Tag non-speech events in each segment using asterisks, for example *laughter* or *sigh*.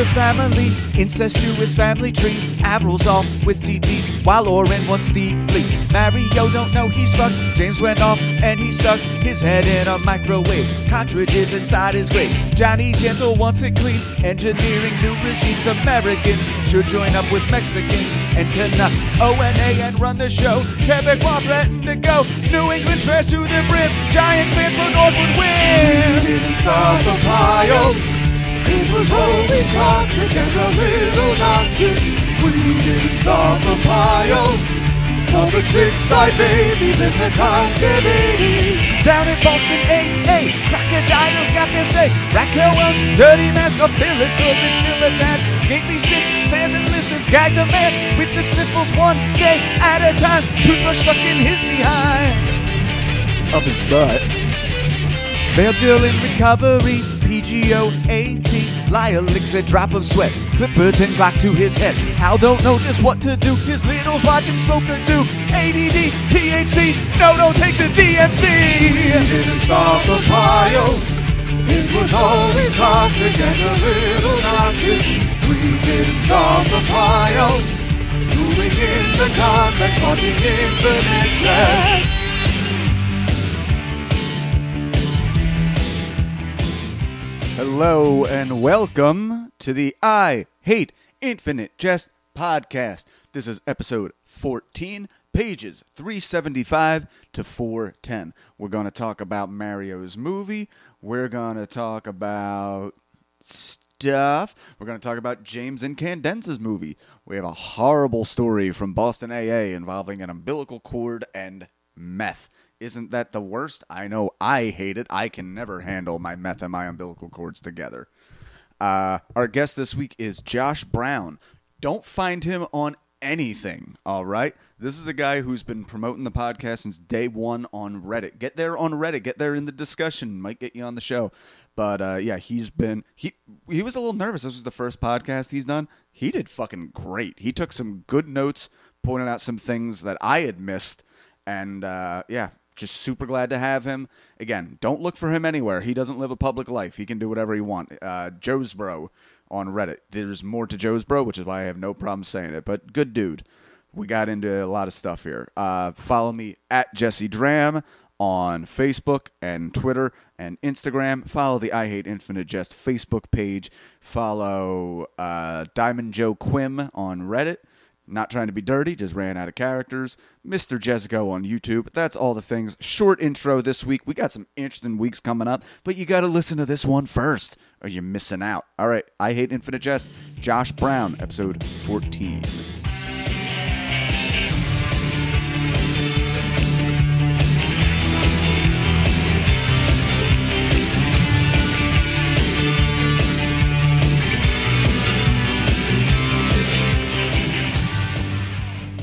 Candenza family, incestuous family tree. Avril's off with CT, while Oren wants Steve Lee. Mario don't know he's fucked. James went off and he stuck his head in a microwave. Cartridges inside his grave. Johnny Gentle wants it clean. Engineering new regimes. Americans should join up with Mexicans and Canucks. ONA and run the show. Quebecois threaten to go. New England trash to the brim. Giant fans for Northwood win. We didn't start the pile. It was always toxic and a little noxious. We didn't start the pile. All the six-side babies in the content 80s. Down in Boston, AA, crocodiles got their say. Raquel Welch, dirty mask, umbilical is still attached. Gately sits, stares and listens. Gag the man with the sniffles one day at a time. Toothbrush stuck in his behind. Up his butt. They're in recovery, PGO AT. Lyle licks a drop of sweat. Clipperton Glock to his head. Hal don't know just what to do. His littles watch him smoke a do. ADD, THC, no, don't take the DMZ. didn't start the pile. It was always toxic and a little noxious. We didn't start the pile. Drooling in the convex, watching infinite jest. Hello and welcome to the I Hate Infinite Jest podcast. This is episode 14, pages 375 to 410. We're going to talk about Mario's movie. We're going to talk about stuff. We're going to talk about James Incandenza's movie. We have a horrible story from Boston AA involving an umbilical cord and meth. Isn't that the worst? I know I hate it. I can never handle my meth and my umbilical cords together. Uh, our guest this week is Josh Brown. Don't find him on anything, all right? This is a guy who's been promoting the podcast since day one on Reddit. Get there on Reddit. Get there in the discussion. Might get you on the show. But uh, yeah, he's been he he was a little nervous. This was the first podcast he's done. He did fucking great. He took some good notes, pointed out some things that I had missed, and uh, yeah, just super glad to have him. Again, don't look for him anywhere. He doesn't live a public life. He can do whatever he wants. Uh, Joe's Bro on Reddit. There's more to Joe's Bro, which is why I have no problem saying it. But good dude. We got into a lot of stuff here. Uh, follow me at Jesse Draham on Facebook and Twitter and Instagram. Follow the I Hate Infinite Jest Facebook page. Follow uh, Diamond Joe Quim on Reddit. Not trying to be dirty, just ran out of characters. Mr. Jezzicho on YouTube. That's all the things. Short intro this week. We got some interesting weeks coming up, but you got to listen to this one first or you're missing out. All right, I Hate Infinite Jest. Josh Brown, episode 14.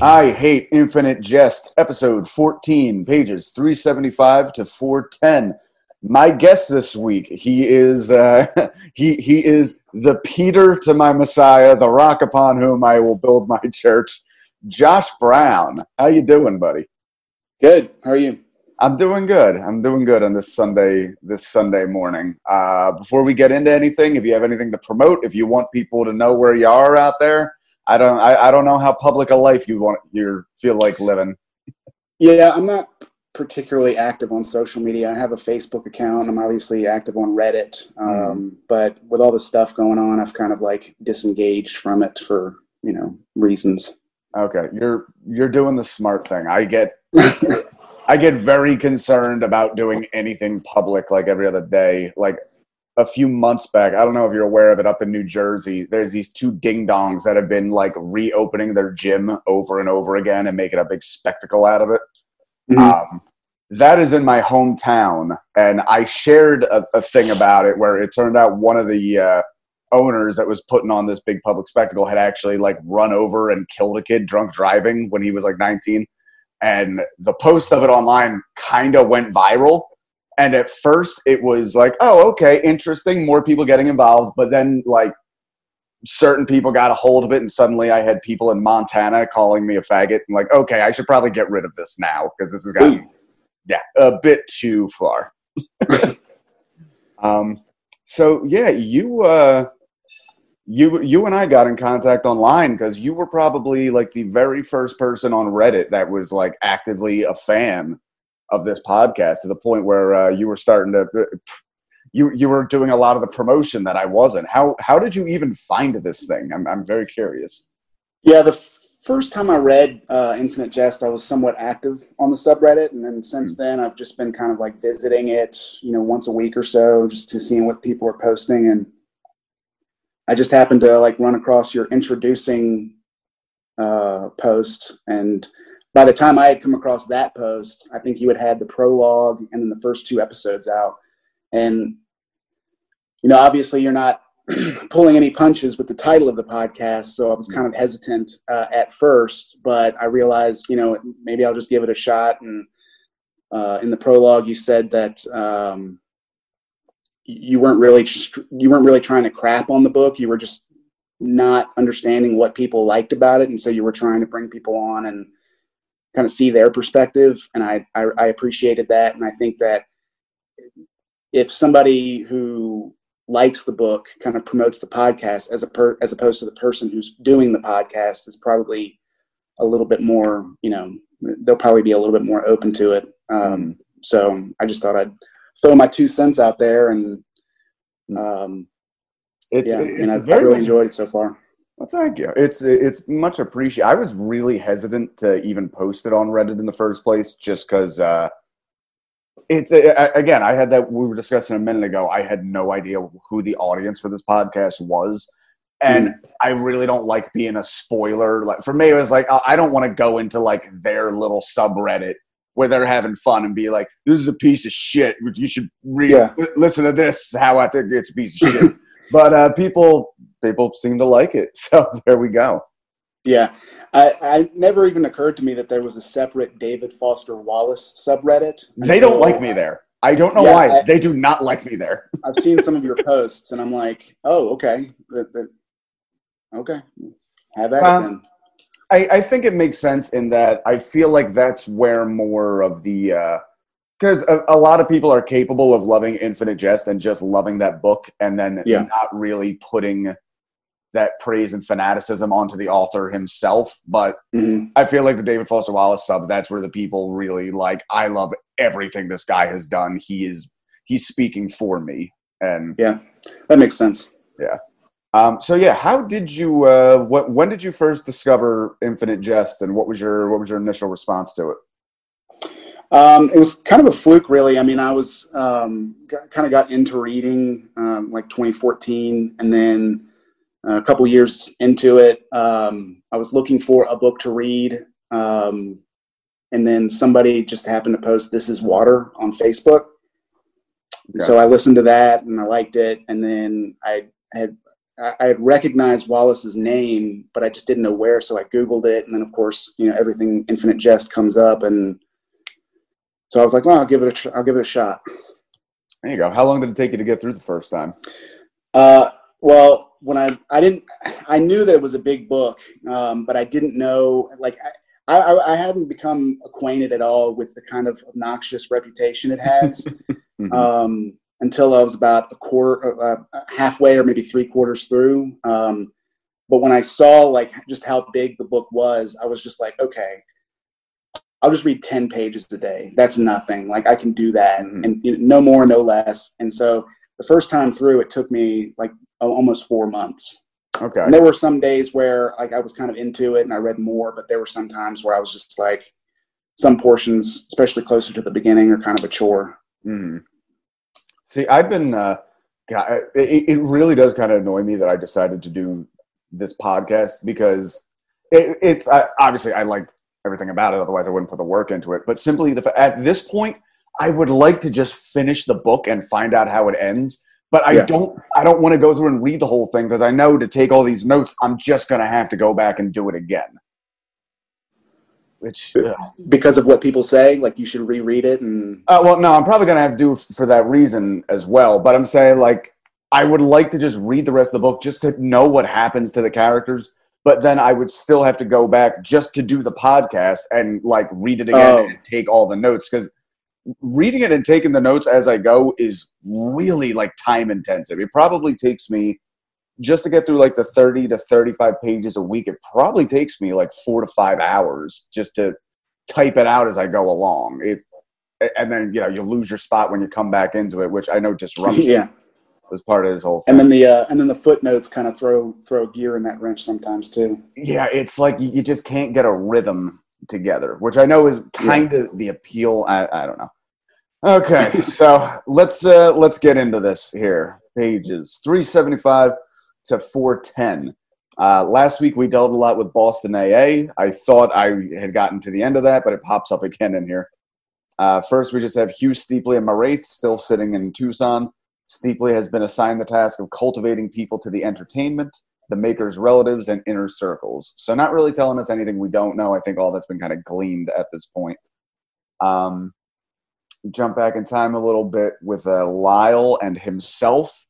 I Hate Infinite Jest, episode 14, pages 375 to 410. My guest this week, he is uh, *laughs* he he is the Peter to my Messiah, the rock upon whom I will build my *laughs* church. Josh Brown, how you doing, buddy? Good. How are you? I'm doing good. I'm doing good on this Sunday this Sunday morning. Uh, before we get into anything, if you have anything to promote, if you want people to know where you are out there, I don't I, I don't know how public a life you want you feel like living. Yeah, I'm not particularly active on social media. I have a Facebook account. I'm obviously active on Reddit, um, Mhm. but with all the stuff going on, I've kind of like disengaged from it for you know reasons. Okay, you're you're doing the smart thing. I get *laughs* I get very concerned about doing anything public like every other day. Like a few months back, I don't know if you're aware of it up in New Jersey, there's these two ding dongs that have been like reopening their gym over and over again and making a big spectacle out of it. Mhm. Um, that is in my hometown, and I shared a, a thing about it where it turned out one of the uh, owners that was putting on this big public spectacle had actually like run over and killed a kid drunk driving when he was like 19, and the post of it online kind of went viral. And at first, it was like, oh, okay, interesting, more people getting involved. But then, like, certain people got a hold of it, and suddenly I had people in Montana calling me a faggot. And like, okay, I should probably get rid of this now because this has gotten, yeah, a bit too far. *laughs* um, so yeah, you uh, you you and I got in contact online because you were probably like the very first person on Reddit that was like actively a fan of this podcast to the point where uh, you were starting to uh, you you were doing a lot of the promotion that I wasn't. How how did you even find this thing? I'm I'm very curious. Yeah, the f- first time I read uh, Infinite Jest, I was somewhat active on the subreddit, and then since mm-hmm. then I've just been kind of like visiting it, you know, once a week or so, just to seeing what people are posting. And I just happened to like run across your introducing uh, post, and by the time I had come across that post, I think you had had the prologue and then the first two episodes out. And, you know, obviously you're not *clears throat* pulling any punches with the title of the podcast. So I was kind of hesitant uh, at first, but I realized, you know, maybe I'll just give it a shot. And uh, in the prologue, you said that um, you weren't really you weren't really trying to crap on the book. You were just not understanding what people liked about it, and so you were trying to bring people on and kind of see their perspective. And I, I, I appreciated that, and I think that if somebody who likes the book kind of promotes the podcast as a per, as opposed to the person who's doing the podcast is probably a little bit more you know they'll probably be a little bit more open to it. Um, so i just thought i'd throw my two cents out there and um, it's, yeah, it's and I've, I've really enjoyed it so far well, thank you. It's it's much appreciated. I was really hesitant to even post it on Reddit in the first place, just because uh, it's again i had that we were discussing a minute ago i had no idea who the audience for this podcast was and mm. i really don't like being a spoiler like for me it was like i don't want to go into like their little subreddit where they're having fun and be like this is a piece of shit you should read yeah. listen to this how i think it's a piece of shit *laughs* but uh, people people seem to like it *laughs* so there we go yeah I, I never even occurred to me that there was a separate David Foster Wallace subreddit. They don't like me there. I don't know yeah, why. I, they do not like me there. *laughs* I've seen some of your posts, and I'm like, oh, okay, okay, have that. Um, I, I think it makes sense in that I feel like that's where more of the because uh, a, a, lot of people are capable of loving Infinite Jest and just loving that book, and then yeah. not really putting that praise and fanaticism onto the author himself. But mm-hmm. I feel like the David Foster Wallace sub, that's where the people really like, I love everything this guy has done. He is, he's speaking for me. And yeah, that makes sense. Yeah. Um, so yeah, how did you, uh, what, when did you first discover Infinite Jest and what was your, what was your initial response to it? Um, it was kind of a fluke, really. I mean, I was um, got, kind of got into reading um, like 2014, and then a couple years into it, um, I was looking for a book to read, um, and then somebody just happened to post "This Is Water" on Facebook. Okay. So I listened to that and I liked it, and then I had I had recognized Wallace's name, but I just didn't know where, so I Googled it, and then of course, you know, everything Infinite Jest comes up, and so I was like, "Well, I'll give it a tr- I'll give it a shot." There you go. How long did it take you to get through the first time? Uh, well, when I I didn't I knew that it was a big book, um, but I didn't know like I, I, I hadn't become acquainted at all with the kind of obnoxious reputation it has *laughs* mm-hmm. um, until I was about a quarter, uh, uh, halfway, or maybe three quarters through. Um, but when I saw like just how big the book was, I was just like, okay, I'll just read ten pages a day. That's nothing. Like I can do that, mm-hmm. and, and no more, no less. And so the first time through, it took me like almost four months. Okay. And there were some days where like I was kind of into it and I read more, but there were some times where I was just like, some portions, especially closer to the beginning, are kind of a chore. Mm. See, I've been, uh, God, it, it really does kind of annoy me that I decided to do this podcast because it, it's I, obviously I like everything about it. Otherwise, I wouldn't put the work into it. But simply the at this point, I would like to just finish the book and find out how it ends but I yeah. don't I don't want to go through and read the whole thing because I know to take all these notes I'm just going to have to go back and do it again. Which because of what people say, like you should reread it and. Uh, well, no, I'm probably going to have to do for that reason as well. But I'm saying like I would like to just read the rest of the book just to know what happens to the characters. But then I would still have to go back just to do the podcast and like read it again oh. and take all the notes because reading it and taking the notes as I go is really like time intensive. It probably takes me just to get through like the 30 to 35 pages a week, it probably takes me like four to five hours just to type it out as I go along. It, and then you know you lose your spot when you come back into it, which I know disruption yeah. was part of his whole thing. And then the uh, and then the footnotes kind of throw throw gear in that wrench sometimes too. yeah, it's like you, you just can't get a rhythm together, which I know is kind of the appeal. I, I don't know. Okay, *laughs* so let's uh, let's get into this here. Pages three seventy five to four ten. Uh, last week we dealt a lot with Boston AA. I thought I had gotten to the end of that, but it pops up again in here. Uh, first, we just have Hugh Steeply and Marathe still sitting in Tucson. Steeply has been assigned the task of cultivating people to the entertainment, the maker's relatives, and inner circles. So, not really telling us anything we don't know. I think all that's been kind of gleaned at this point. Um, jump back in time a little bit with uh, Lyle and himself.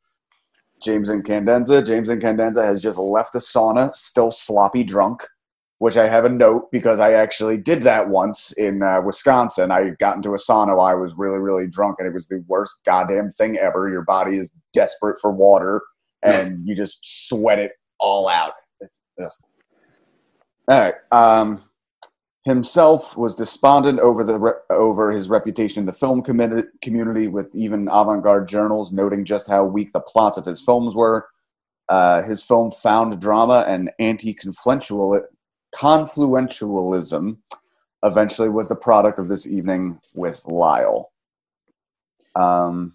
James Incandenza. James Incandenza has just left the sauna, still sloppy drunk, which I have a note because I actually did that once in uh, Wisconsin. I got into a sauna while I was really, really drunk, and it was the worst goddamn thing ever. Your body is desperate for water, and you just sweat it all out. All right. Um, himself was despondent over the over his reputation in the film commi- community, with even avant-garde journals noting just how weak the plots of his films were. Uh, his film found drama and anti-confluential confluentialism eventually was the product of this evening with Lyle. Um,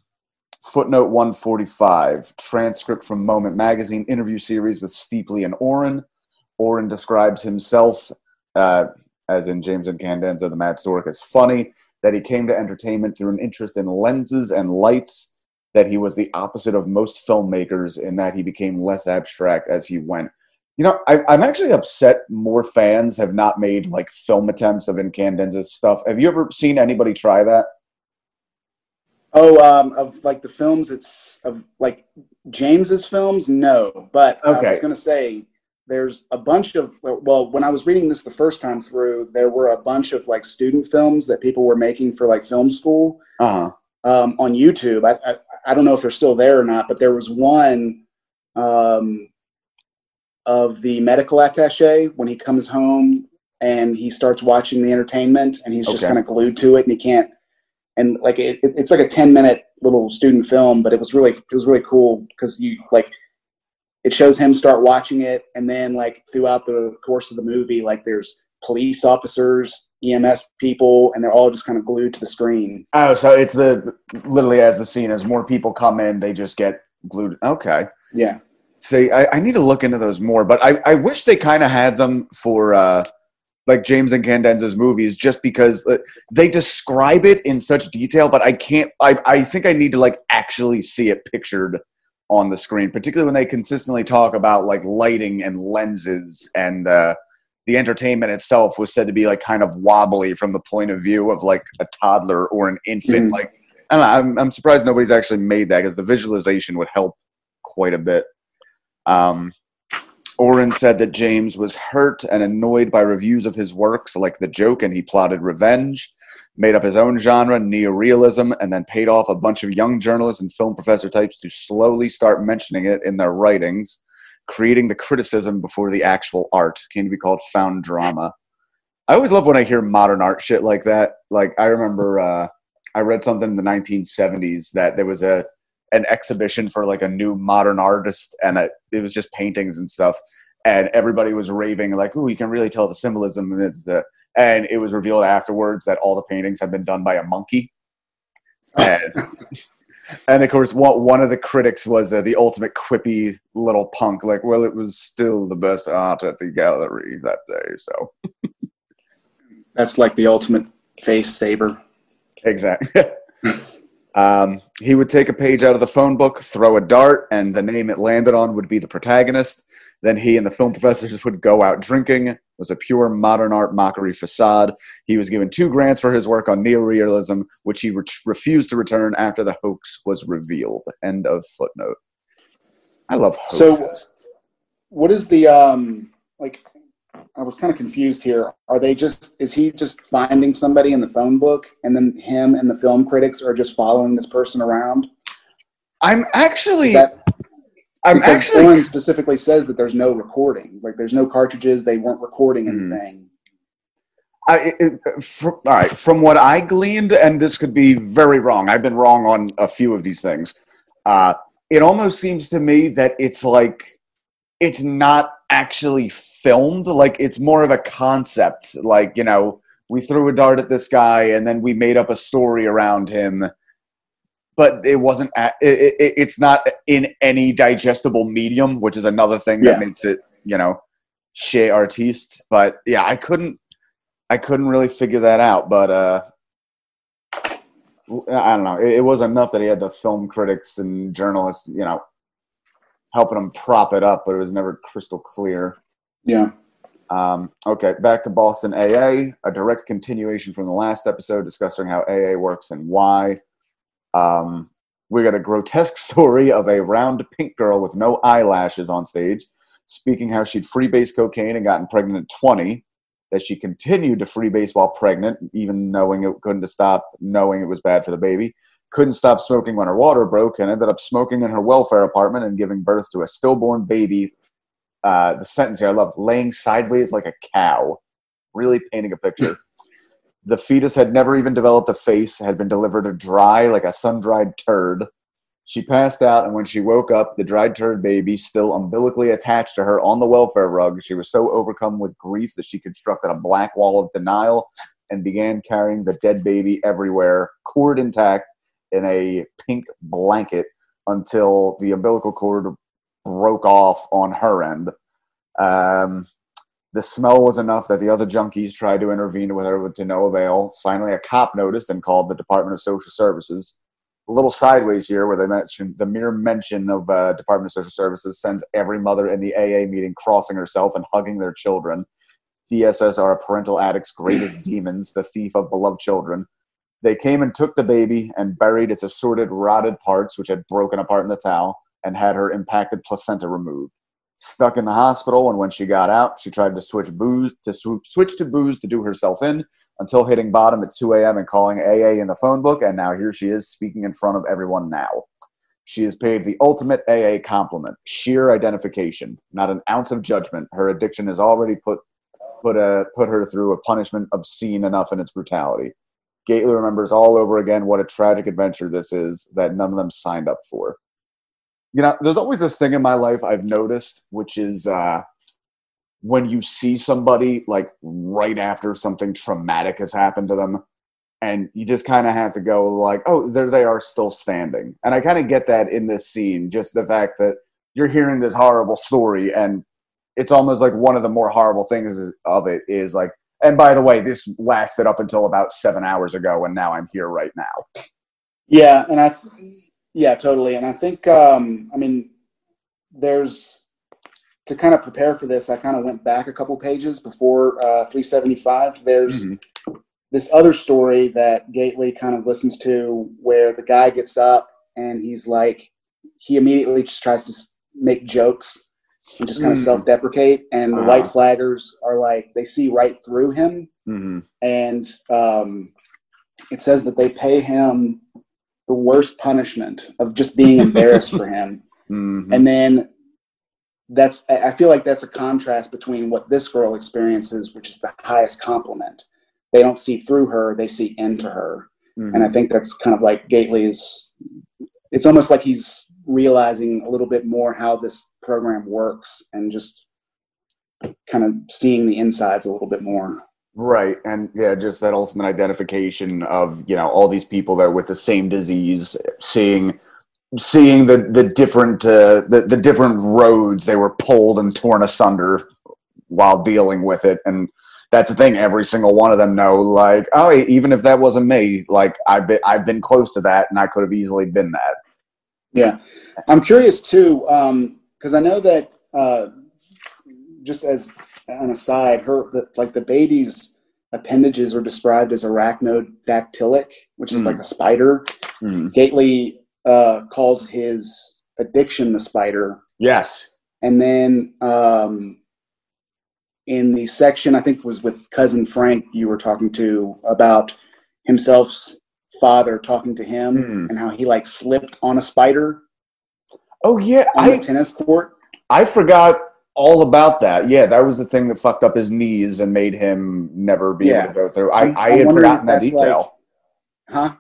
footnote 145 transcript from Moment Magazine interview series with Steeply and Oren. Oren describes himself, uh, as in James Incandenza, the Mad Stork, as funny, that he came to entertainment through an interest in lenses and lights, that he was the opposite of most filmmakers in that he became less abstract as he went. You know, I, I'm actually upset more fans have not made like film attempts of Incandenza's stuff. Have you ever seen anybody try that? Oh, um, of like the films, it's of like James's films. No, but I was gonna say there's a bunch of well, when I was reading this the first time through, there were a bunch of like student films that people were making for like film school Uh huh. um, on YouTube. I, I I don't know if they're still there or not, but there was one um, of the medical attaché when he comes home and he starts watching the entertainment and he's just kind of glued to it and he can't and like it, it- it's like a 10 minute little student film but it was really it was really cool because you like it shows him start watching it and then like throughout the course of the movie like there's police officers ems people and they're all just kind of glued to the screen Oh, so it's the literally as the scene as more people come in, they just get glued. Okay. yeah See, I, I need to look into those more, but I, I wish they kind of had them for uh, like James Incandenza's movies, just because uh, they describe it in such detail. But I can't. I I think I need to like actually see it pictured on the screen, particularly when they consistently talk about like lighting and lenses and uh, the entertainment itself was said to be like kind of wobbly from the point of view of like a toddler or an infant. Mhm. Like I don't know. I'm I'm surprised nobody's actually made that because the visualization would help quite a bit. Um, Oren said that James was hurt and annoyed by reviews of his works like The Joke, and he plotted revenge, made up his own genre, neorealism, and then paid off a bunch of young journalists and film professor types to slowly start mentioning it in their writings, creating the criticism before the actual art. Came to be called found drama. I always love when I hear modern art shit like that. Like I remember uh, I read something in the 1970s that there was a an exhibition for like a new modern artist and it, it was just paintings and stuff and everybody was raving like oh you can really tell the symbolism and the and it was revealed afterwards that all the paintings had been done by a monkey. And, *laughs* and of course one, one of the critics was uh, the ultimate quippy little punk like well it was still the best art at the gallery that day so. That's like the ultimate face saber. Exactly. *laughs* um, he would take a page out of the phone book, throw a dart, and the name it landed on would be the protagonist. Then he and the film professors would go out drinking. It was a pure modern art mockery facade. He was given two grants for his work on neorealism, which he re- refused to return after the hoax was revealed. End of footnote. I love hoaxes. So- what is the um like i was kind of confused here are they just is he just finding somebody in the phone book and then him and the film critics are just following this person around I'm actually. that I'm because actually one specifically says that there's no recording. Like there's no cartridges. They weren't recording Mhm. anything. I, it, all right, from what I gleaned, and this could be very wrong. I've been wrong on a few of these things. Uh, it almost seems to me that it's like it's not actually filmed. Like it's more of a concept. Like you know, we threw a dart at this guy, and then we made up a story around him. But it wasn't. It, it, it's not in any digestible medium, which is another thing that Yeah. makes it, you know, chez artiste. But yeah, I couldn't. I couldn't really figure that out, but uh, I don't know. It, it was enough that he had the film critics and journalists, you know, helping them prop it up, but it was never crystal clear. Yeah. Um, okay, back to Boston AA, a direct continuation from the last episode discussing how AA works and why. Um, we got a grotesque *laughs* story of a round pink girl with no eyelashes on stage, speaking how she'd freebase cocaine and gotten pregnant at 20, that she continued to freebase while pregnant, even knowing it couldn't stop, knowing it was bad for the baby, couldn't stop smoking when her water broke, and ended up smoking in her welfare apartment and giving birth to a stillborn baby uh, the sentence here I love laying sideways like a cow, really painting a picture. *clears throat* the fetus had never even developed a face, had been delivered dry like a sun dried turd. She passed out, and when she woke up, the dried turd baby, still umbilically attached to her on the welfare rug, she was so overcome with grief that she constructed a black wall of denial and began carrying the dead baby everywhere, cord intact, in a pink blanket until the umbilical cord broke off on her end. Um, the smell was enough that the other junkies tried to intervene with her but to no avail. Finally, a cop noticed and called the Department of Social Services. A little sideways here, where they mentioned the mere mention of uh, Department of Social Services sends every mother in the AA meeting crossing herself and hugging their children. DSS are a parental addict's greatest *clears throat* demons, the thief of beloved children. They came and took the baby and buried its assorted, rotted parts, which had broken apart in the towel, and had her impacted placenta removed. Stuck in the hospital, and when she got out, she tried to switch booze to sw- switch to booze to do herself in until hitting bottom at 2 a.m. and calling AA in the phone book, and now here she is speaking in front of everyone now. She is paid the ultimate AA compliment, sheer identification, not an ounce of judgment. Her addiction has already put put a put her through a punishment obscene enough in its brutality. Gately remembers all over again what a tragic adventure this is that none of them signed up for. You know, there's always this thing in my life I've noticed, which is uh, when you see somebody like right after something traumatic has happened to them, and you just kind of have to go like, "Oh, there they are, still standing." And I kind of get that in this scene, just the fact that you're hearing this horrible story, and it's almost like one of the more horrible things of it is like and by the way, this lasted up until about seven hours ago, and now I'm here right now. Yeah, and I, yeah, totally. And I think, um, I mean, there's to kind of prepare for this. I kind of went back a couple pages before uh, 375. There's Mhm. this other story that Gately kind of listens to, where the guy gets up and he's like, he immediately just tries to make jokes and just kind of Mm. self-deprecate, and the Uh-huh. white flaggers are like, they see right through him. Hmm and um, it says that they pay him the worst punishment of just being embarrassed for him. *laughs* Hmm and then that's i I feel like that's a contrast between what this girl experiences which is the highest compliment. They don't see through her they see into her. And i think that's kind of like gately's it's almost like he's realizing a little bit more how this program works and just kind of seeing the insides a little bit more Right, and yeah, just that ultimate identification of you know all these people that are with the same disease, seeing seeing the the different uh, the the different roads they were pulled and torn asunder while dealing with it, and that's the thing. Every single one of them know, like, oh, even if that wasn't me, like I've been I've been close to that, and I could have easily been that. Yeah, I'm curious too, because I know that uh, just as an aside, her the, like the baby's appendages are described as arachnodactylic, which is Mm. like a spider. Mhm. Gately uh, calls his addiction the spider, Yes. and then um, in the section I think was with cousin Frank, you were talking to about himself's father talking to him Mm. and how he like slipped on a spider Oh yeah, on I the tennis court. I forgot all about that. Yeah, that was the thing that fucked up his knees and made him never be Yeah. able to go through. I, I'm- I had forgotten that detail. Huh?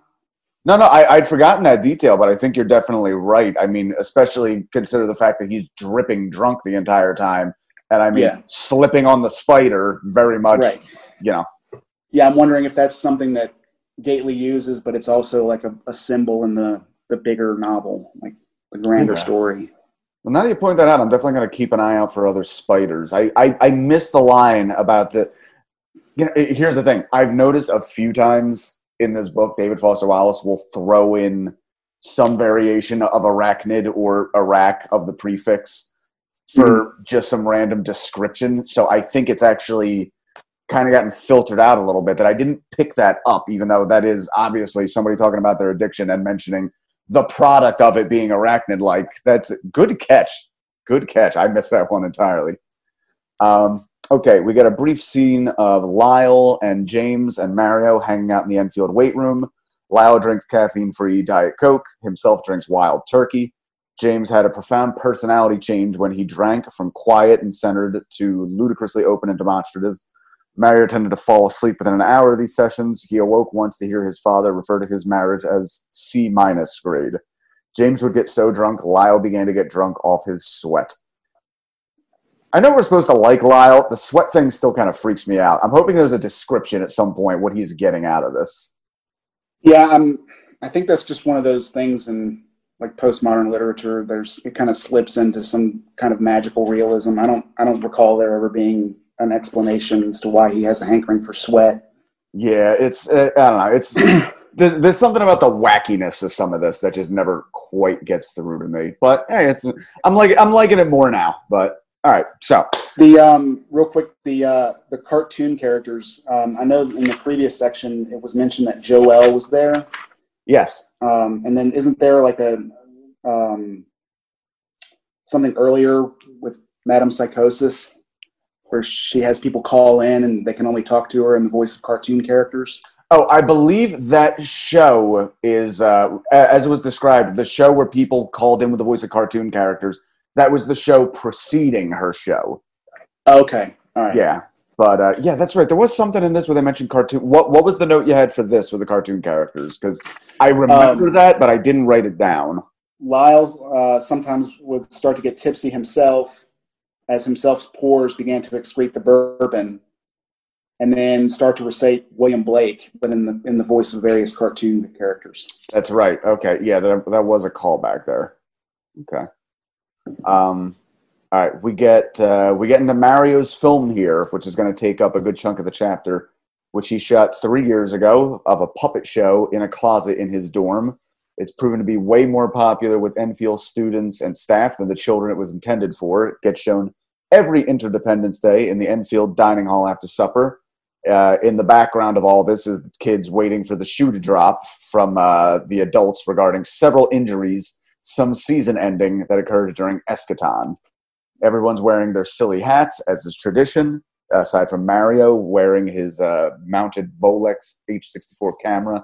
No, no, I, I'd forgotten that detail, but I think you're definitely right. I mean, especially consider the fact that he's dripping drunk the entire time, and I mean, Yeah. slipping on the spider very much. Right. You know, Yeah, I'm wondering if that's something that Gately uses, but it's also like a, a symbol in the the bigger novel, like the grander Yeah. story. well, now that you point that out, I'm definitely going to keep an eye out for other spiders. I, I, I missed the line about the. You know, here's the thing. I've noticed a few times in this book, David Foster Wallace will throw in some variation of arachnid or Iraq of the prefix for hmm. just some random description. So I think it's actually kind of gotten filtered out a little bit that I didn't pick that up, even though that is obviously somebody talking about their addiction and mentioning the product of it being arachnid like. That's good catch. Good catch. I missed that one entirely. Um, okay, we got a brief scene of Lyle and James and Mario hanging out in the Enfield weight room. Lyle drinks caffeine free Diet Coke, himself drinks wild turkey. James had a profound personality change when he drank from quiet and centered to ludicrously open and demonstrative. Mario tended to fall asleep within an hour of these sessions. He awoke once to hear his father refer to his marriage as C minus grade. James would get so drunk, Lyle began to get drunk off his sweat. I know we're supposed to like Lyle. The sweat thing still kind of freaks me out. I'm hoping there's a description at some point what he's getting out of this. Yeah, I'm. I think that's just one of those things in like postmodern literature. There's it kind of slips into some kind of magical realism. I don't. I don't recall there ever being an explanation as to why he has a hankering for sweat. Yeah, it's uh, I don't know. It's *clears throat* there's, there's something about the wackiness of some of this that just never quite gets through to me. But hey, it's I'm like I'm liking it more now. But all right, so The um, real quick, the uh, the cartoon characters. Um, I know in the previous section it was mentioned that Joel was there, yes, um, and then isn't there like a um, something earlier with Madame Psychosis, where she has people call in and they can only talk to her in the voice of cartoon characters. Oh, I believe that show is, uh, as it was described, the show where people called in with the voice of cartoon characters. That was the show preceding her show. Okay, all right. Yeah, but uh, yeah, that's right. There was something in this where they mentioned cartoon. What What was the note you had for this with the cartoon characters? Because I remember Um, that, but I didn't write it down. Lyle uh, sometimes would start to get tipsy himself as himself's pores began to excrete the bourbon, and then start to recite William Blake, but in the in the voice of various cartoon characters. That's right. Okay, yeah, that that was a callback there. Okay. Um, all right, we get uh, we get into Mario's film here, which is going to take up a good chunk of the chapter, which he shot three years ago of a puppet show in a closet in his dorm. It's proven to be way more popular with Enfield students and staff than the children it was intended for. It gets shown every Interdependence Day in the Enfield dining hall after supper. Uh, in the background of all this is kids waiting for the shoe to drop from uh, the adults regarding several injuries, some season ending that occurred during Eschaton. Everyone's wearing their silly hats, as is tradition, aside from Mario wearing his uh, mounted Bolex H64 camera.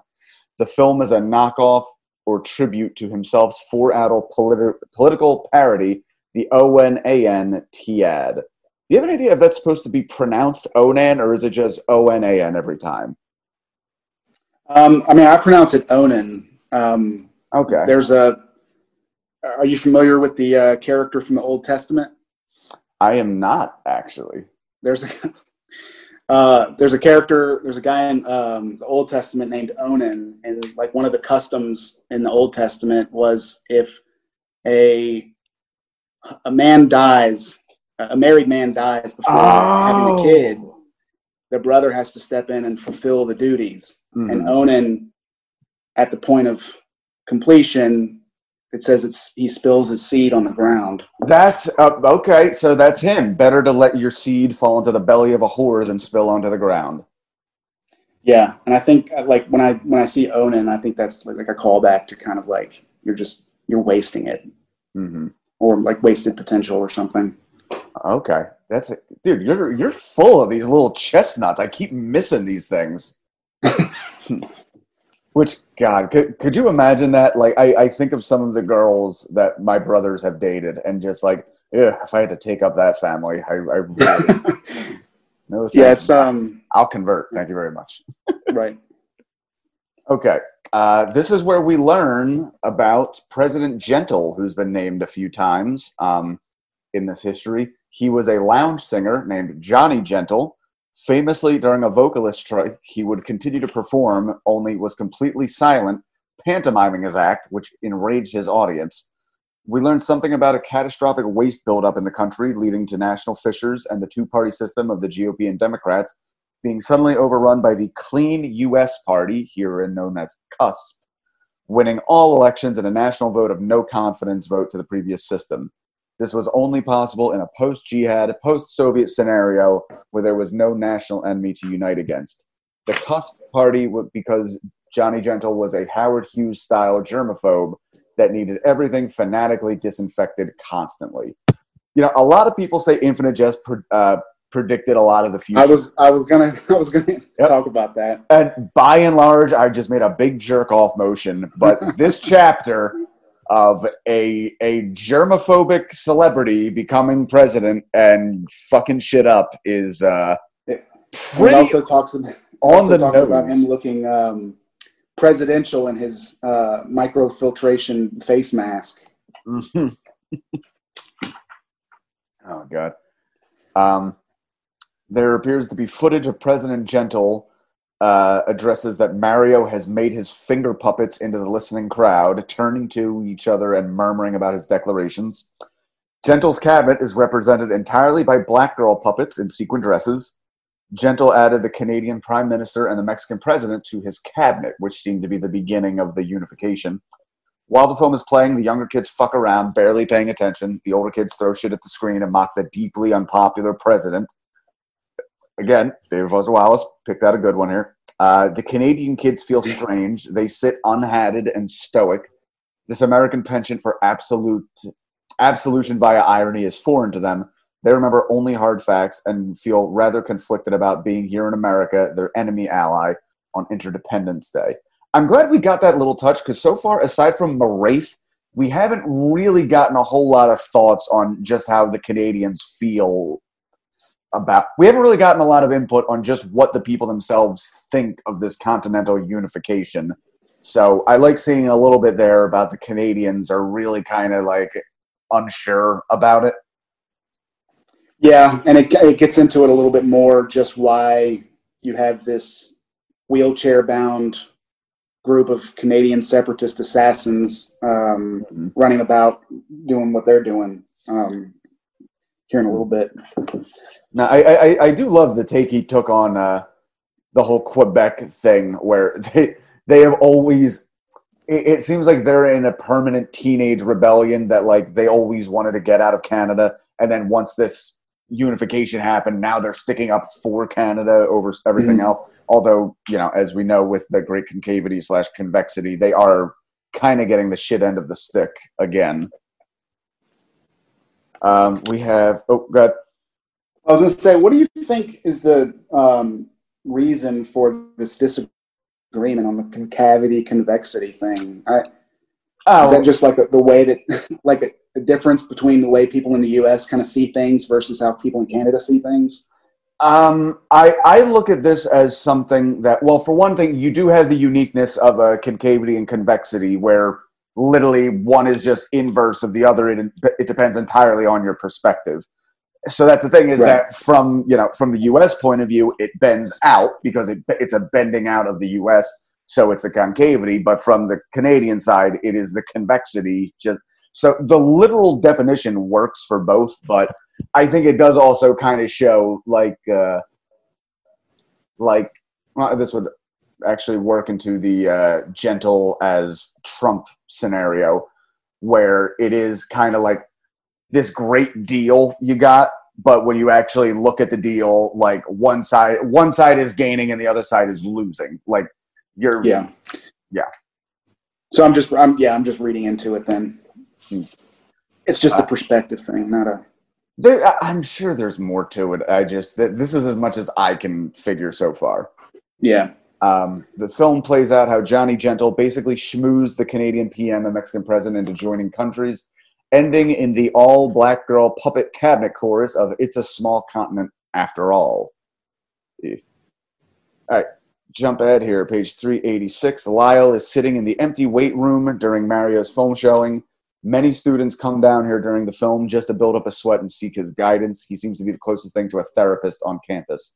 The film is a knockoff or tribute to himself's four adult politi- political parody, the O-N-A-N Tiad. Do you have an idea if that's supposed to be pronounced Onan or is it just O-N-A-N every time? Um, I mean, I pronounce it Onan. Um, Okay. there's a. Are you familiar with the uh, character from the Old Testament? I am not actually. There's a uh, there's a character. There's a guy in um, the Old Testament named Onan, and like one of the customs in the Old Testament was if a a man dies, a married man dies before having a kid, the brother has to step in and fulfill the duties. Mhm. And Onan, at the point of completion, it says it's he spills his seed on the ground. That's uh, okay. So that's him. Better to let your seed fall into the belly of a whore than spill onto the ground. Yeah, and I think uh, like when I when I see Onan, I think that's like, like a callback to kind of like you're just you're wasting it hmm or like wasted potential or something. Okay, that's it, dude. You're you're full of these little chestnuts. I keep missing these things. *laughs* Which God, could could you imagine that? Like, I, I think of some of the girls that my brothers have dated, and just like, yeah, if I had to take up that family, I, I really, *laughs* no, yeah, it's um I'll convert. Thank you very much. right. Okay, uh, this is where we learn about President Gentle, who's been named a few times um, in this history. He was a lounge singer named Johnny Gentle. Famously, during a vocalist strike, he would continue to perform, only was completely silent, pantomiming his act, which enraged his audience. We learned something about a catastrophic waste buildup in the country, leading to national fissures and the two party system of the GOP and Democrats being suddenly overrun by the Clean U.S. Party, herein known as CUSP, winning all elections in a national vote of no confidence vote to the previous system. This was only possible in a post jihad, post Soviet scenario where there was no national enemy to unite against. The CUSP party, because Johnny Gentle was a Howard Hughes style germaphobe that needed everything fanatically disinfected constantly. You know, a lot of people say Infinite Jest pre- uh, predicted a lot of the future. I was I was gonna *laughs* I was gonna talk about that. and by and large, I just made a big jerk off motion. But *laughs* this chapter of a a germophobic celebrity becoming president and fucking shit up is uh, It- It also talks about on also the talks nose. about him looking um, presidential in his uh, microfiltration face mask. *laughs* Oh god. Um, there appears to be footage of President Gentle uh, addresses that Mario has made his finger puppets into the listening crowd, turning to each other and murmuring about his declarations. Gentle's cabinet is represented entirely by black girl puppets in sequin dresses. Gentle added the Canadian Prime Minister and the Mexican President to his cabinet, which seemed to be the beginning of the unification. While the film is playing, the younger kids fuck around, barely paying attention. The older kids throw shit at the screen and mock the deeply unpopular president. Again, David Foster Wallace picked out a good one here. Uh, the Canadian kids feel strange. They sit unhatted and stoic. This American penchant for absolute absolution via irony is foreign to them. They remember only hard facts and feel rather conflicted about being here in America, their enemy ally, on Interdependence Day. I'm glad we got that little touch because so far, aside from Marathe, we haven't really gotten a whole lot of thoughts on just how the Canadians feel about. We haven't really gotten a lot of input on just what the people themselves think of this continental unification. So I like seeing a little bit there about the Canadians are really kind of like unsure about it. Yeah, and it, it gets into it a little bit more just why you have this wheelchair bound group of Canadian separatist assassins um, Mhm. running about doing what they're doing um, here in a little bit. Now, I, I, I do love the take he took on uh, the whole Quebec thing, where *laughs* they they have always. It, it seems like they're in a permanent teenage rebellion that like they always wanted to get out of Canada, and then once this unification happened, now they're sticking up for Canada over everything Mhm. else. Although you know, as we know, with the Great Concavity slash Convexity, they are kind of getting the shit end of the stick again. Um, we have oh, God. I was going to say, what do you think is the um, reason for this disagreement on the concavity convexity thing? I, Oh, Is that just like the, the way that, *laughs* like a, a difference between the way people in the U.S. kind of see things versus how people in Canada see things? Um, I I look at this as something that, well, for one thing, you do have the uniqueness of a concavity and convexity, where literally one is just inverse of the other. It it depends entirely on your perspective. So that's the thing is Right. that from you know from the U.S. point of view, it bends out because it it's a bending out of the U.S. So it's the concavity, but from the Canadian side, it is the convexity. Just so the literal definition works for both, but I think it does also kind of show like uh, like well, this would actually work into the uh, gentle as Trump scenario, where it is kind of like this great deal you got, but when you actually look at the deal, like one side one side is gaining and the other side is losing. Like you're Yeah. Yeah. So I'm just, I'm yeah, I'm just reading into it. Then Hmm. it's just a Uh, perspective thing, not a. There, I'm sure there's more to it. I just th- this is as much as I can figure so far. Yeah. Um, the film plays out how Johnny Gentle basically schmoozed the Canadian PM and Mexican president into joining countries, ending in the all black girl puppet cabinet chorus of It's a Small Continent After All. All right, jump ahead here, page 386. Lyle is sitting in the empty weight room during Mario's film showing. Many students come down here during the film just to build up a sweat and seek his guidance. He seems to be the closest thing to a therapist on campus.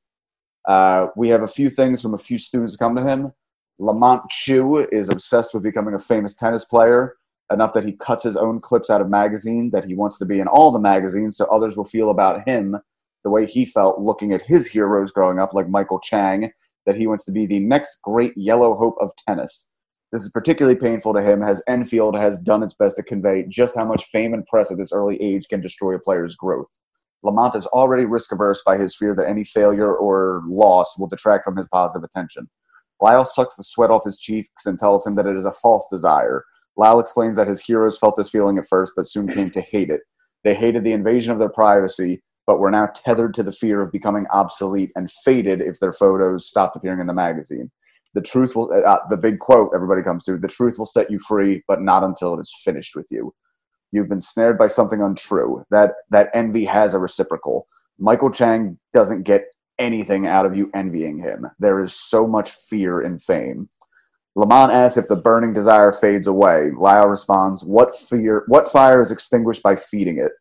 Uh, we have a few things from a few students come to him. Lamont Chu is obsessed with becoming a famous tennis player, enough that he cuts his own clips out of magazine that he wants to be in all the magazines so others will feel about him the way he felt looking at his heroes growing up, like Michael Chang, that he wants to be the next great yellow hope of tennis. This is particularly painful to him as Enfield has done its best to convey just how much fame and press at this early age can destroy a player's growth. Lamont is already risk averse by his fear that any failure or loss will detract from his positive attention. Lyle sucks the sweat off his cheeks and tells him that it is a false desire. Lyle explains that his heroes felt this feeling at first, but soon came to hate it. They hated the invasion of their privacy, but were now tethered to the fear of becoming obsolete and faded if their photos stopped appearing in the magazine. The truth will, uh, the big quote everybody comes to, the truth will set you free, but not until it is finished with you. You've been snared by something untrue. That that envy has a reciprocal. Michael Chang doesn't get anything out of you envying him. There is so much fear in fame. Lamont asks if the burning desire fades away. Lyle responds, "What fear? What fire is extinguished by feeding it?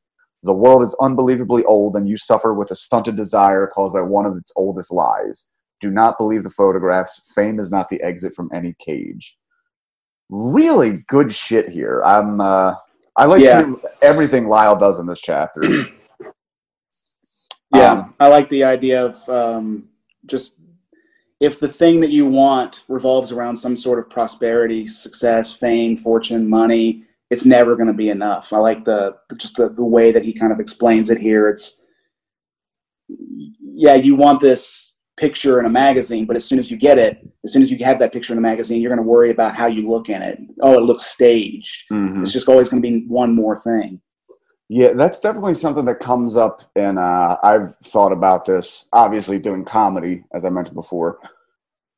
The world is unbelievably old, and you suffer with a stunted desire caused by one of its oldest lies. Do not believe the photographs. Fame is not the exit from any cage." Really good shit here. I'm. Uh, I like Yeah. everything Lyle does in this chapter. *clears throat* Yeah, Um, I like the idea of um, just if the thing that you want revolves around some sort of prosperity, success, fame, fortune, money, it's never going to be enough. I like the just the, the way that he kind of explains it here. It's yeah, you want this picture in a magazine, but as soon as you get it, as soon as you have that picture in the magazine, you're going to worry about how you look in it. Oh, it looks staged. mhm. It's just always going to be one more thing. Yeah, that's definitely something that comes up, and uh, I've thought about this. Obviously, doing comedy, as I mentioned before,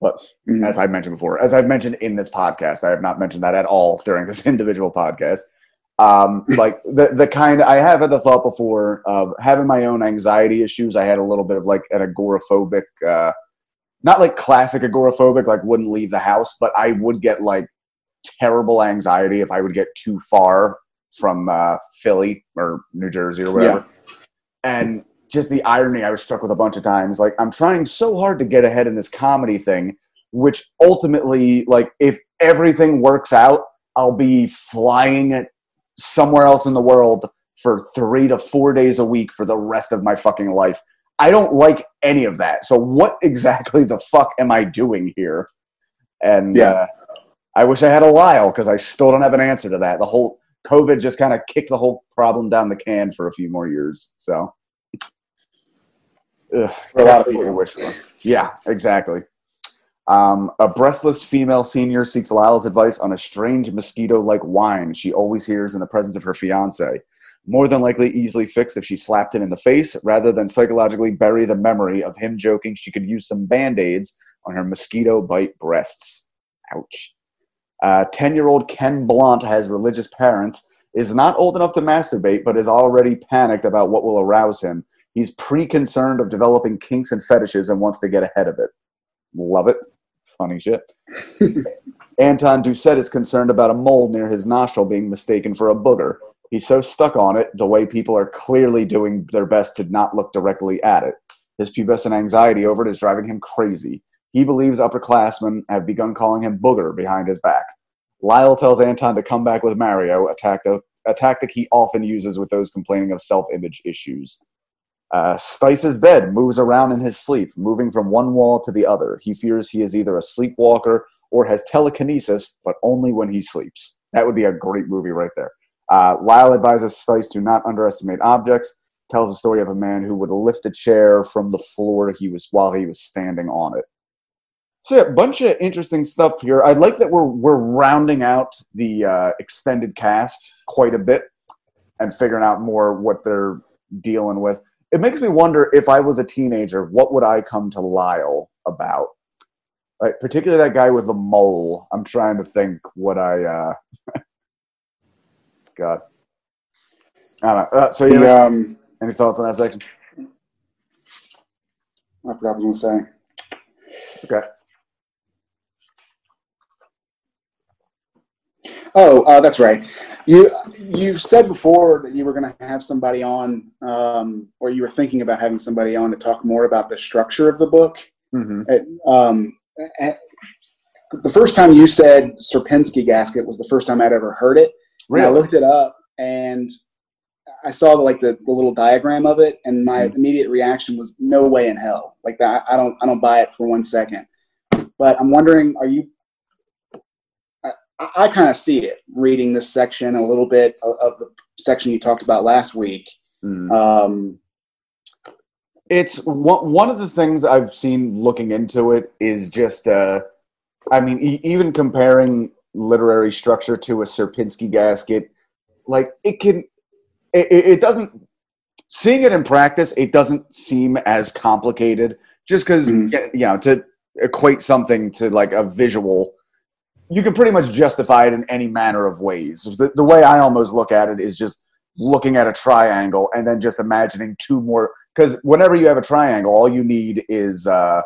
but Mhm. as I mentioned before, as I've mentioned in this podcast, I have not mentioned that at all during this *laughs* individual podcast. Um, *clears throat* like the the kind I have had the thought before of having my own anxiety issues. I had a little bit of like an agoraphobic, uh, not like classic agoraphobic, like wouldn't leave the house, but I would get like terrible anxiety if I would get too far from uh, Philly or New Jersey or whatever. And just the irony I was struck with a bunch of times. Like I'm trying so hard to get ahead in this comedy thing, which ultimately, like if everything works out, I'll be flying somewhere else in the world for three to four days a week for the rest of my fucking life. I don't like any of that. So what *laughs* exactly the fuck am I doing here? And Yeah. uh, I wish I had a Lyle because I still don't have an answer to that. The whole COVID just kind of kicked the whole problem down the can for a few more years. So, Ugh, For a lot of careful what you people. wish for. Yeah, exactly. Um, a breastless female senior seeks Lyle's advice on a strange mosquito-like whine she always hears in the presence of her fiance. More than likely easily fixed if she slapped him in the face, rather than psychologically bury the memory of him joking she could use some band-aids on her mosquito bite breasts. Ouch. Uh, 10-year-old Kent Blott has religious parents, is not old enough to masturbate, but is already panicked about what will arouse him. He's pre-concerned of developing kinks and fetishes and wants to get ahead of it. Love it. Funny shit. Anton Doucette is concerned about a mole near his nostril being mistaken for a booger. He's so stuck on it, the way people are clearly doing their best to not look directly at it. His pubescent anxiety over it is driving him crazy. He believes upperclassmen have begun calling him booger behind his back. Lyle tells Anton to come back with Mario, a a tactic he often uses with those complaining of self image issues. Uh, Stice's bed moves around in his sleep, moving from one wall to the other. He fears he is either a sleepwalker or has telekinesis, but only when he sleeps. That would be a great movie right there. Uh, Lyle advises Stice to not underestimate objects. Tells the story of a man who would lift a chair from the floor he was while he was standing on it. So yeah, a bunch of interesting stuff here. I like that we're we're rounding out the uh, extended cast quite a bit and figuring out more what they're dealing with. It makes me wonder if I was a teenager, what would I come to Lyle about? Like particularly that guy with the mole. I'm trying to think what I. uh *laughs* God. I don't know. Uh, so you The, um, any thoughts on that section? I forgot what I was going to say. Okay. Oh, uh, that's right. You you've said before that you were going to have somebody on, um, or you were thinking about having somebody on to talk more about the structure of the book. Mm-hmm. Um, the first time you said Sierpinski gasket was the first time I'd ever heard it. And I looked it up and I saw like the, the little diagram of it, and my Mhm. immediate reaction was no way in hell. Like that, I don't I don't buy it for one second. But I'm wondering, are you? I, kind of see it reading this section a little bit of, the section you talked about last week. Mm. Um, it's one one of the things I've seen looking into it is just uh I mean e- even comparing literary structure to a Sierpinski gasket like it can it, it doesn't seeing it in practice it doesn't seem as complicated just because Mhm. you know to equate something to like a visual you can pretty much justify it in any manner of ways the, the way i almost look at it is just looking at a triangle and then just imagining two more because whenever you have a triangle all you need is uh,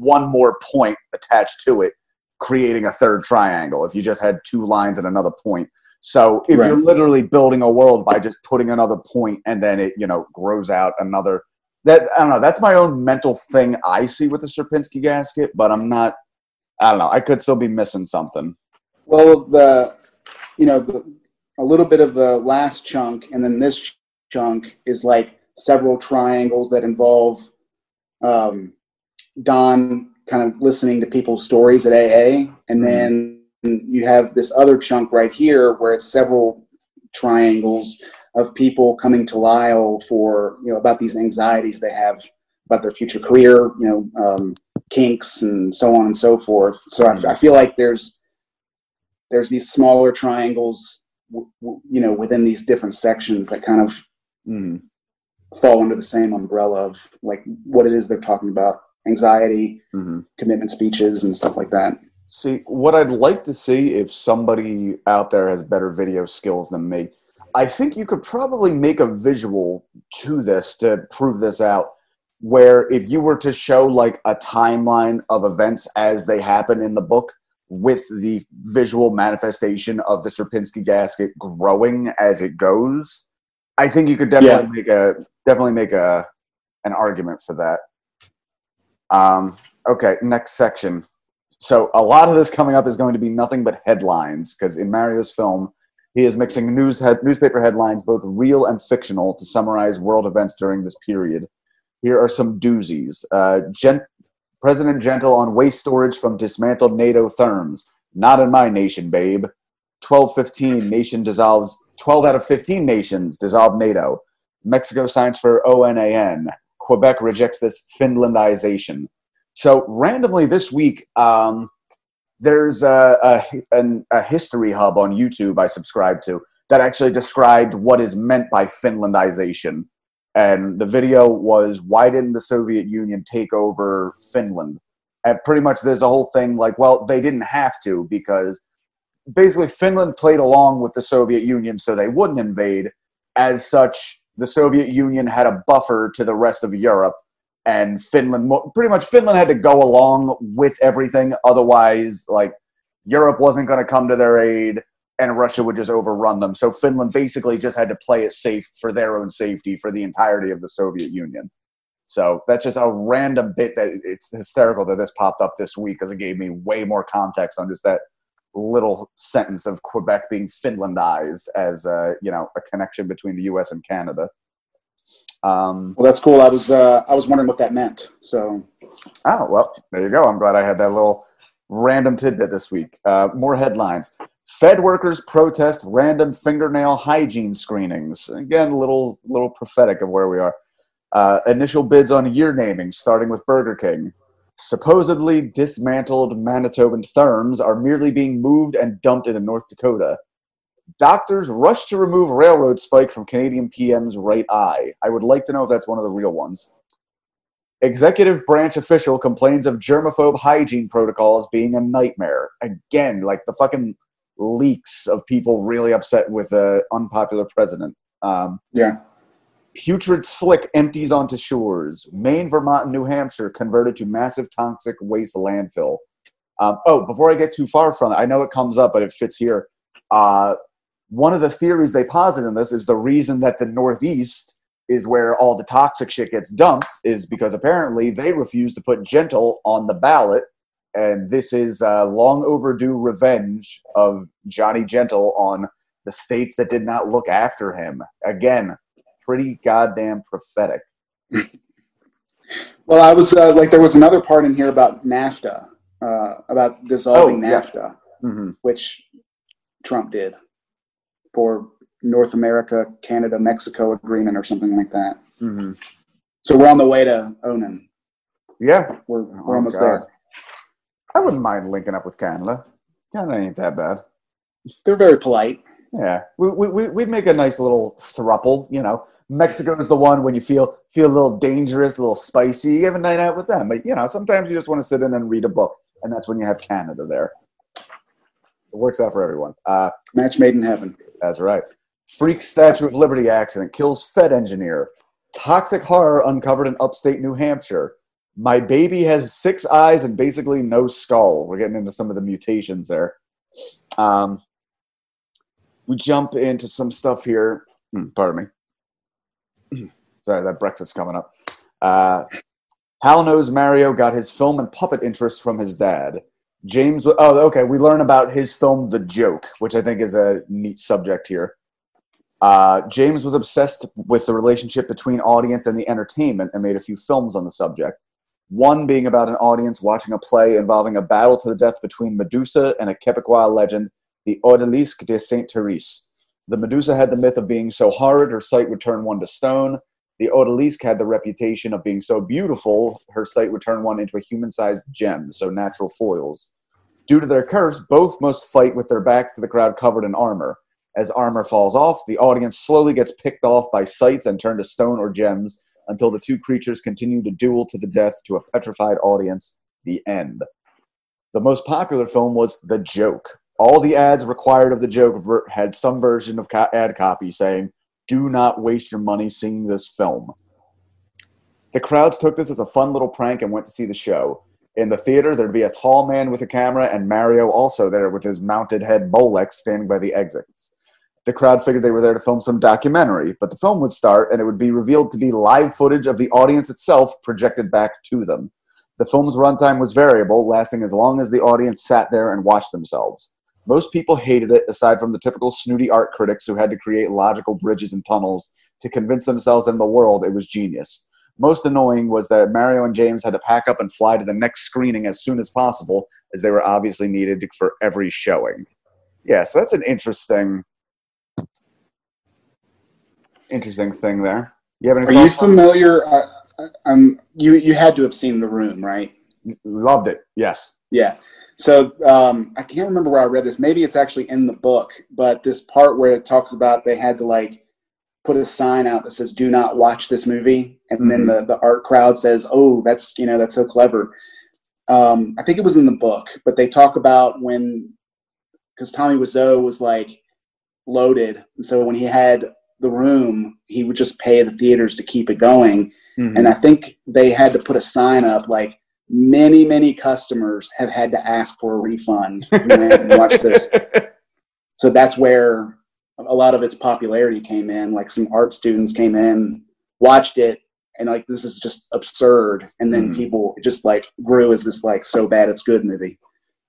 one more point attached to it creating a third triangle if you just had two lines and another point so if Right. you're literally building a world by just putting another point and then it you know grows out another that i don't know that's my own mental thing i see with the Sierpinski gasket but i'm not i don't know. I could still be missing something. Well, the you know the, a little bit of the last chunk, and then this chunk is like several triangles that involve um, Don kind of listening to people's stories at AA, and then you have this other chunk right here where it's several triangles of people coming to Lyle for you know about these anxieties they have about their future career, you know, um, kinks and so on and so forth. So I, I feel like there's there's these smaller triangles, w- w- you know, within these different sections that kind of Mhm. fall under the same umbrella of like what it is they're talking about anxiety Mhm. commitment speeches and stuff like that See, what I'd like to see if somebody out there has better video skills than me, I think you could probably make a visual to this to prove this out. Where if you were to show like a timeline of events as they happen in the book with the visual manifestation of the Sierpinski gasket growing as it goes, I think you could definitely make a definitely make a an argument for that. Um, okay, next section. So a lot of this coming up is going to be nothing but headlines because in Mario's film, he is mixing news head, newspaper headlines, both real and fictional, to summarize world events during this period. Here are some doozies. Uh, President Gentle on waste storage from dismantled NATO therms. Not in my nation, babe. 1215 nation dissolves. 12 out of 15 nations dissolve NATO. Mexico signs for ONAN. Quebec rejects this Finlandization. So randomly this week, um, there's a, a, an, a history hub on YouTube I subscribe to that actually described what is meant by Finlandization. And the video was why didn't the Soviet Union take over Finland? And pretty much there's a whole thing like, well, they didn't have to because basically Finland played along with the Soviet Union so they wouldn't invade. As such, the Soviet Union had a buffer to the rest of Europe and Finland pretty much Finland had to go along with everything otherwise like Europe wasn't going to come to their aid and Russia would just overrun them so Finland basically just had to play it safe for their own safety for the entirety of the Soviet Union so that's just a random bit that it's hysterical that this popped up this week because it gave me way more context on just that little sentence of Quebec being Finlandized as uh, you know a connection between the U.S. and Canada. Um, well that's cool i was uh, i was wondering what that meant so Oh, well, there you go. I'm glad I had that little random tidbit this week. Uh, more headlines. Fed workers protest random fingernail hygiene screenings. Again, a little, little prophetic of where we are. Uh, initial bids on year naming, starting with Burger King. Supposedly dismantled Manitoban therms are merely being moved and dumped into North Dakota. Doctors rush to remove railroad spike from Canadian PM's right eye. I would like to know if that's one of the real ones. Executive branch official complains of germaphobe hygiene protocols being a nightmare. Again, like the fucking leaks of people really upset with the unpopular president. Um, Yeah. putrid slick empties onto shores. Maine, Vermont, and New Hampshire converted to massive toxic waste landfill. Um, oh, before I get too far from it, I know it comes up, but it fits here. Uh, one of the theories they posit in this is the reason that the Northeast is where all the toxic shit gets dumped is because apparently they refuse to put gentle on the ballot. And this is uh, long overdue revenge of Johnny Gentle on the states that did not look after him. Again, pretty goddamn prophetic. Well, I was uh, like, there was another part in here about NAFTA, uh, about dissolving Oh, yeah. NAFTA, hmm which Trump did for North America, Canada, Mexico agreement or something like that. hmm So we're on the way to Onan. Yeah, We're, we're Oh, almost God. there. I wouldn't mind linking up with Canada. Canada ain't that bad. They're very polite. Yeah, we, we, we- we'd make a nice little thruple, you know. Mexico is the one when you feel feel a little dangerous, a little spicy. You have a night out with them, but you know sometimes you just want to sit in and read a book, and that's when you have Canada there. It works out for everyone. Uh, Match made in heaven. that's right. Freak Statue of Liberty accident kills Fed engineer. Toxic horror uncovered in upstate New Hampshire. My baby has six eyes and basically no skull. We're getting into some of the mutations there. Um, we jump into some stuff here. Hmm, Pardon me. *clears throat* Sorry, that breakfast coming up. Uh, Hal knows Mario got his film and puppet interest from his dad. James, oh, okay. We learn about his film, The Joke, which I think is a neat subject here. Uh, James was obsessed with the relationship between audience and the entertainment and made a few films on the subject. One being about an audience watching a play involving a battle to the death between Medusa and a Quebecois legend, the Odalisque de Saint Therese. The Medusa had the myth of being so horrid her sight would turn one to stone. The Odalisque had the reputation of being so beautiful her sight would turn one into a human sized gem, so natural foils. Due to their curse, both must fight with their backs to the crowd covered in armor. As armor falls off, the audience slowly gets picked off by sights and turned to stone or gems until the two creatures continue to duel to the death to a petrified audience. The end. The most popular film was The Joke. All the ads required of The Joke had some version of co- ad copy saying, Do not waste your money seeing this film. The crowds took this as a fun little prank and went to see the show. In the theater, there'd be a tall man with a camera and Mario also there with his mounted head Bolex standing by the exits. The crowd figured they were there to film some documentary, but the film would start and it would be revealed to be live footage of the audience itself projected back to them. The film's runtime was variable, lasting as long as the audience sat there and watched themselves. Most people hated it, aside from the typical snooty art critics who had to create logical bridges and tunnels to convince themselves and the world it was genius. Most annoying was that Mario and James had to pack up and fly to the next screening as soon as possible, as they were obviously needed for every showing. Yeah, so that's an interesting, interesting thing there. You have any Are you familiar? Uh, uh, um, you you had to have seen The Room, right? Loved it. Yes. Yeah. So um, I can't remember where I read this. Maybe it's actually in the book, but this part where it talks about they had to like put a sign out that says "Do not watch this movie," and then the the art crowd says, "Oh, that's you know that's so clever." Um, I think it was in the book, but they talk about when because Tommy Wiseau was like loaded, and so when he had the room, he would just pay the theaters to keep it going. Mhm. And I think they had to put a sign up like many, many customers have had to ask for a refund who went and watched this. *laughs* So that's where a lot of its popularity came in. Like some art students came in, watched it, and like this is just absurd. And then Mhm. people just like grew as this like so bad it's good movie.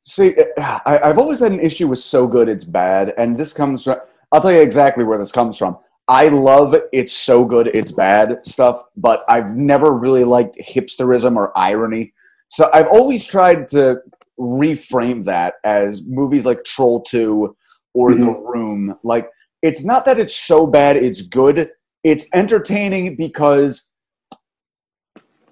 See, I, I've always had an issue with so good it's bad, and this comes from. I'll tell you exactly where this comes from. I love it's so good it's bad stuff, but I've never really liked hipsterism or irony. So I've always tried to reframe that as movies like Troll 2 or The mm-hmm. Room. Like, it's not that it's so bad it's good, it's entertaining because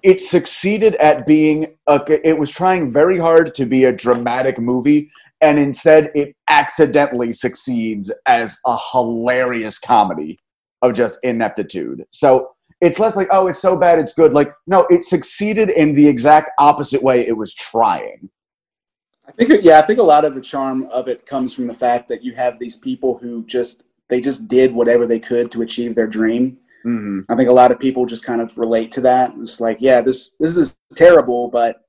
it succeeded at being a, it was trying very hard to be a dramatic movie and instead it accidentally succeeds as a hilarious comedy of just ineptitude so it's less like, oh, it's so bad, it's good. Like, no, it succeeded in the exact opposite way it was trying. I think, yeah, I think a lot of the charm of it comes from the fact that you have these people who just they just did whatever they could to achieve their dream. Mm-hmm. I think a lot of people just kind of relate to that. It's like, yeah, this this is terrible, but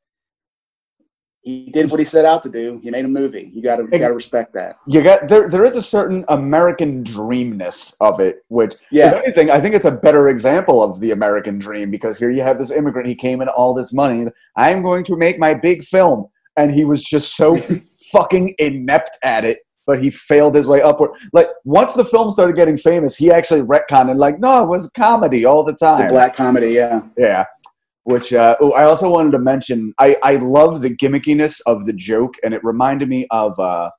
he did what he set out to do. He made a movie. You got to got to respect that. You got there. There is a certain American dreamness of it, which, Yeah. if anything, I think it's a better example of the American dream because here you have this immigrant. He came in all this money. I'm going to make my big film, and he was just so *laughs* fucking inept at it. But he failed his way upward. Like once the film started getting famous, he actually retconned and like, no, it was comedy all the The time. black comedy, yeah. Yeah. Which uh, oh, I also wanted to mention. I, I love the gimmickiness of the joke, and it reminded me of. Uh,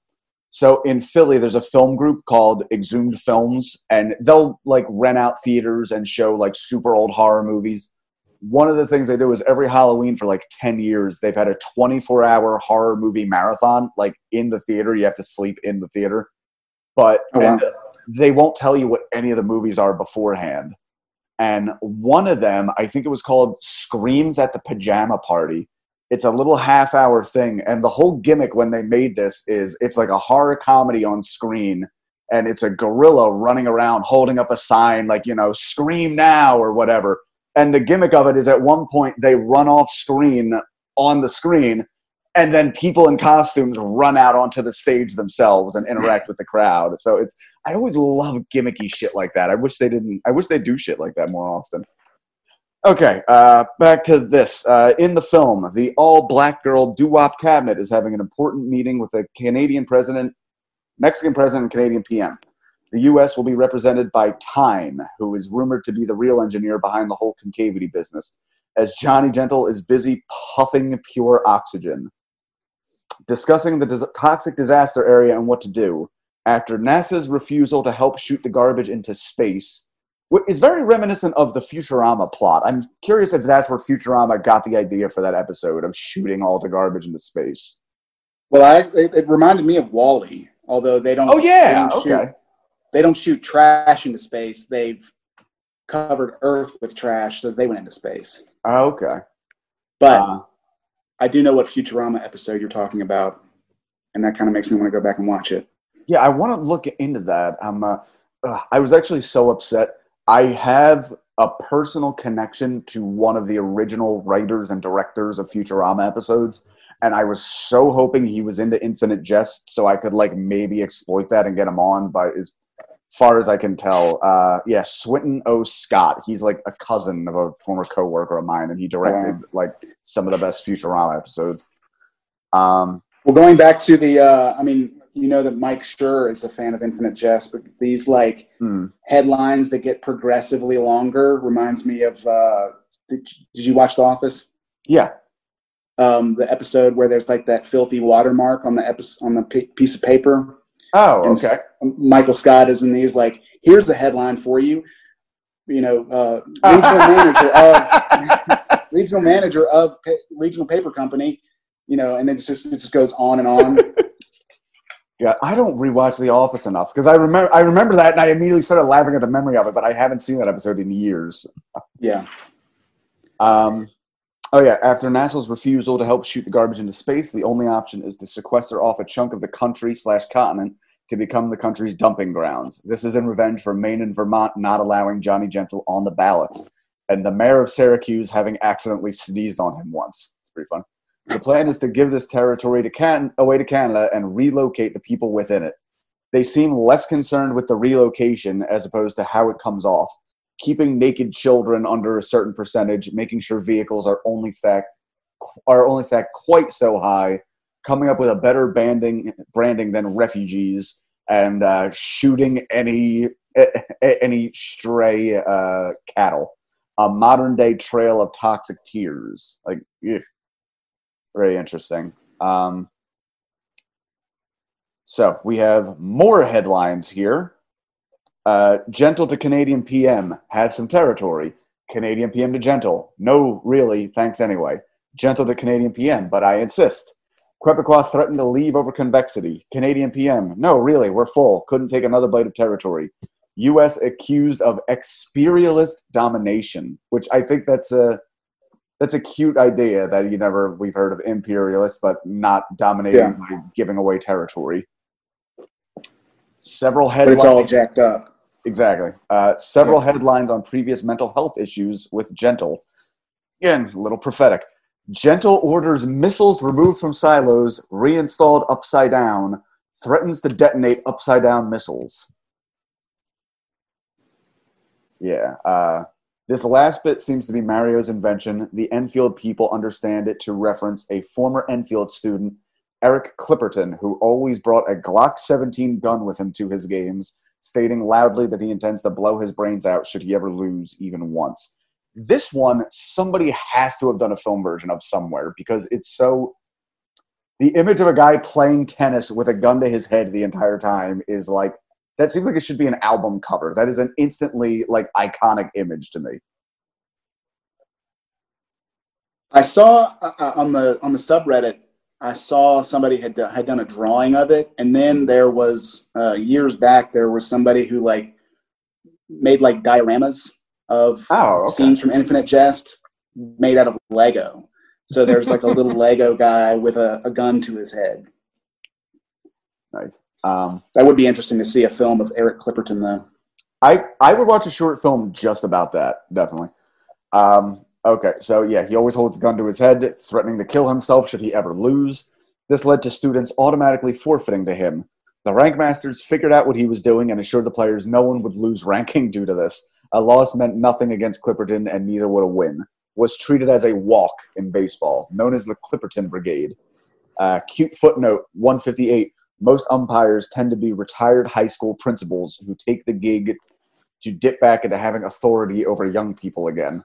so in Philly, there's a film group called Exhumed Films, and they'll like rent out theaters and show like super old horror movies. One of the things they do is every Halloween for like 10 years, they've had a 24 hour horror movie marathon, like in the theater. You have to sleep in the theater. But Oh, wow. and they won't tell you what any of the movies are beforehand. And one of them, I think it was called Screams at the Pajama Party. It's a little half hour thing. And the whole gimmick when they made this is it's like a horror comedy on screen. And it's a gorilla running around holding up a sign like, you know, scream now or whatever. And the gimmick of it is at one point they run off screen on the screen and then people in costumes run out onto the stage themselves and interact with the crowd. So it's I always love gimmicky shit like that. I wish they didn't. I wish they do shit like that more often. Okay, uh, back to this. Uh, in the film, the all-black girl doo-wop cabinet is having an important meeting with the Canadian president, Mexican president, and Canadian PM. The U.S. will be represented by Tine, who is rumored to be the real engineer behind the whole concavity business, as Johnny Gentle is busy puffing pure oxygen. Discussing the dis- toxic disaster area and what to do, after NASA's refusal to help shoot the garbage into space, is very reminiscent of the Futurama plot. I'm curious if that's where Futurama got the idea for that episode of shooting all the garbage into space. Well, I, it, it reminded me of WALL-E, although they don't. Oh yeah, they don't shoot- okay. they don't shoot trash into space. They've covered Earth with trash, so they went into space. Okay. But Uh, I do know what Futurama episode you're talking about, and that kind of makes me want to go back and watch it. Yeah, I want to look into that. I'm. Uh, ugh, I was actually so upset. I have a personal connection to one of the original writers and directors of Futurama episodes, and I was so hoping he was into Infinite Jest, so I could like maybe exploit that and get him on. But as far as I can tell, uh, yeah, Swinton O. Scott. He's like a cousin of a former coworker of mine, and he directed like some of the best Futurama episodes. Um, Well, going back to the, uh, I mean, you know that Mike Schur is a fan of Infinite Jest, but these like hmm. headlines that get progressively longer reminds me of. Uh, did, did you watch The Office? yeah. Um, the episode where there's like that filthy watermark on the episode on the p- piece of paper. Oh, okay. S- Michael Scott is in these like, here's the headline for you. You know, uh, regional manager *laughs* of *laughs* regional manager of pa- regional paper company. You know, and it's just it just goes on and on. *laughs* Yeah, I don't rewatch The Office enough because I remember I remember that and I immediately started laughing at the memory of it, but I haven't seen that episode in years. yeah, Um, oh yeah, after NASA's refusal to help shoot the garbage into space, the only option is to sequester off a chunk of the country slash continent to become the country's dumping grounds. This is in revenge for Maine and Vermont not allowing Johnny Gentle on the ballots, and the mayor of Syracuse having accidentally sneezed on him once. It's pretty fun. The plan is to give this territory to Can- away to Canada and relocate the people within it. They seem less concerned with the relocation as opposed to how it comes off keeping naked children under a certain percentage, making sure vehicles are only stacked are only stacked quite so high, coming up with a better banding branding than refugees, and uh, shooting any any stray uh, cattle. A modern day trail of toxic tears. Like, ew. very interesting. Um, so we have more headlines here. Uh, gentle to Canadian PM has some territory. Canadian PM to gentle. No, really, thanks anyway. Gentle to Canadian PM, but I insist. Quebecois threatened to leave over convexity. Canadian PM. No, really, we're full. Couldn't take another bite of territory. U.S. accused of experialist domination, which I think that's a that's a cute idea that you never we've heard of imperialists, but not dominating Yeah. by giving away territory. Several But headlines. it's all jacked up. Exactly. Uh, several headlines on previous mental health issues with Gentle. Again, a little prophetic. Gentle orders missiles removed from silos, reinstalled upside down, threatens to detonate upside down missiles. Yeah. Uh, this last bit seems to be Mario's invention. The Enfield people understand it to reference a former Enfield student, Eric Clipperton, who always brought a Glock 17 gun with him to his games stating loudly that he intends to blow his brains out should he ever lose even once. This one, somebody has to have done a film version of somewhere because it's so. The image of a guy playing tennis with a gun to his head the entire time is like. That seems like it should be an album cover. That is an instantly like iconic image to me. I saw uh, uh, on the on the subreddit. I saw somebody had do- had done a drawing of it, and then there was uh, years back there was somebody who like made like dioramas of Oh, okay. scenes from Infinite Jest made out of Lego. So there's like a *laughs* little Lego guy with a, a gun to his head. Nice. Um, That would be interesting to see a film of Eric Clipperton though. I I would watch a short film just about that, definitely. Um, okay, so yeah, he always holds a gun to his head, threatening to kill himself should he ever lose. This led to students automatically forfeiting to him. The rank masters figured out what he was doing and assured the players no one would lose ranking due to this. A loss meant nothing against Clipperton, and neither would a win. Was treated as a walk in baseball, known as the Clipperton Brigade. Uh, cute footnote 158 most umpires tend to be retired high school principals who take the gig to dip back into having authority over young people again.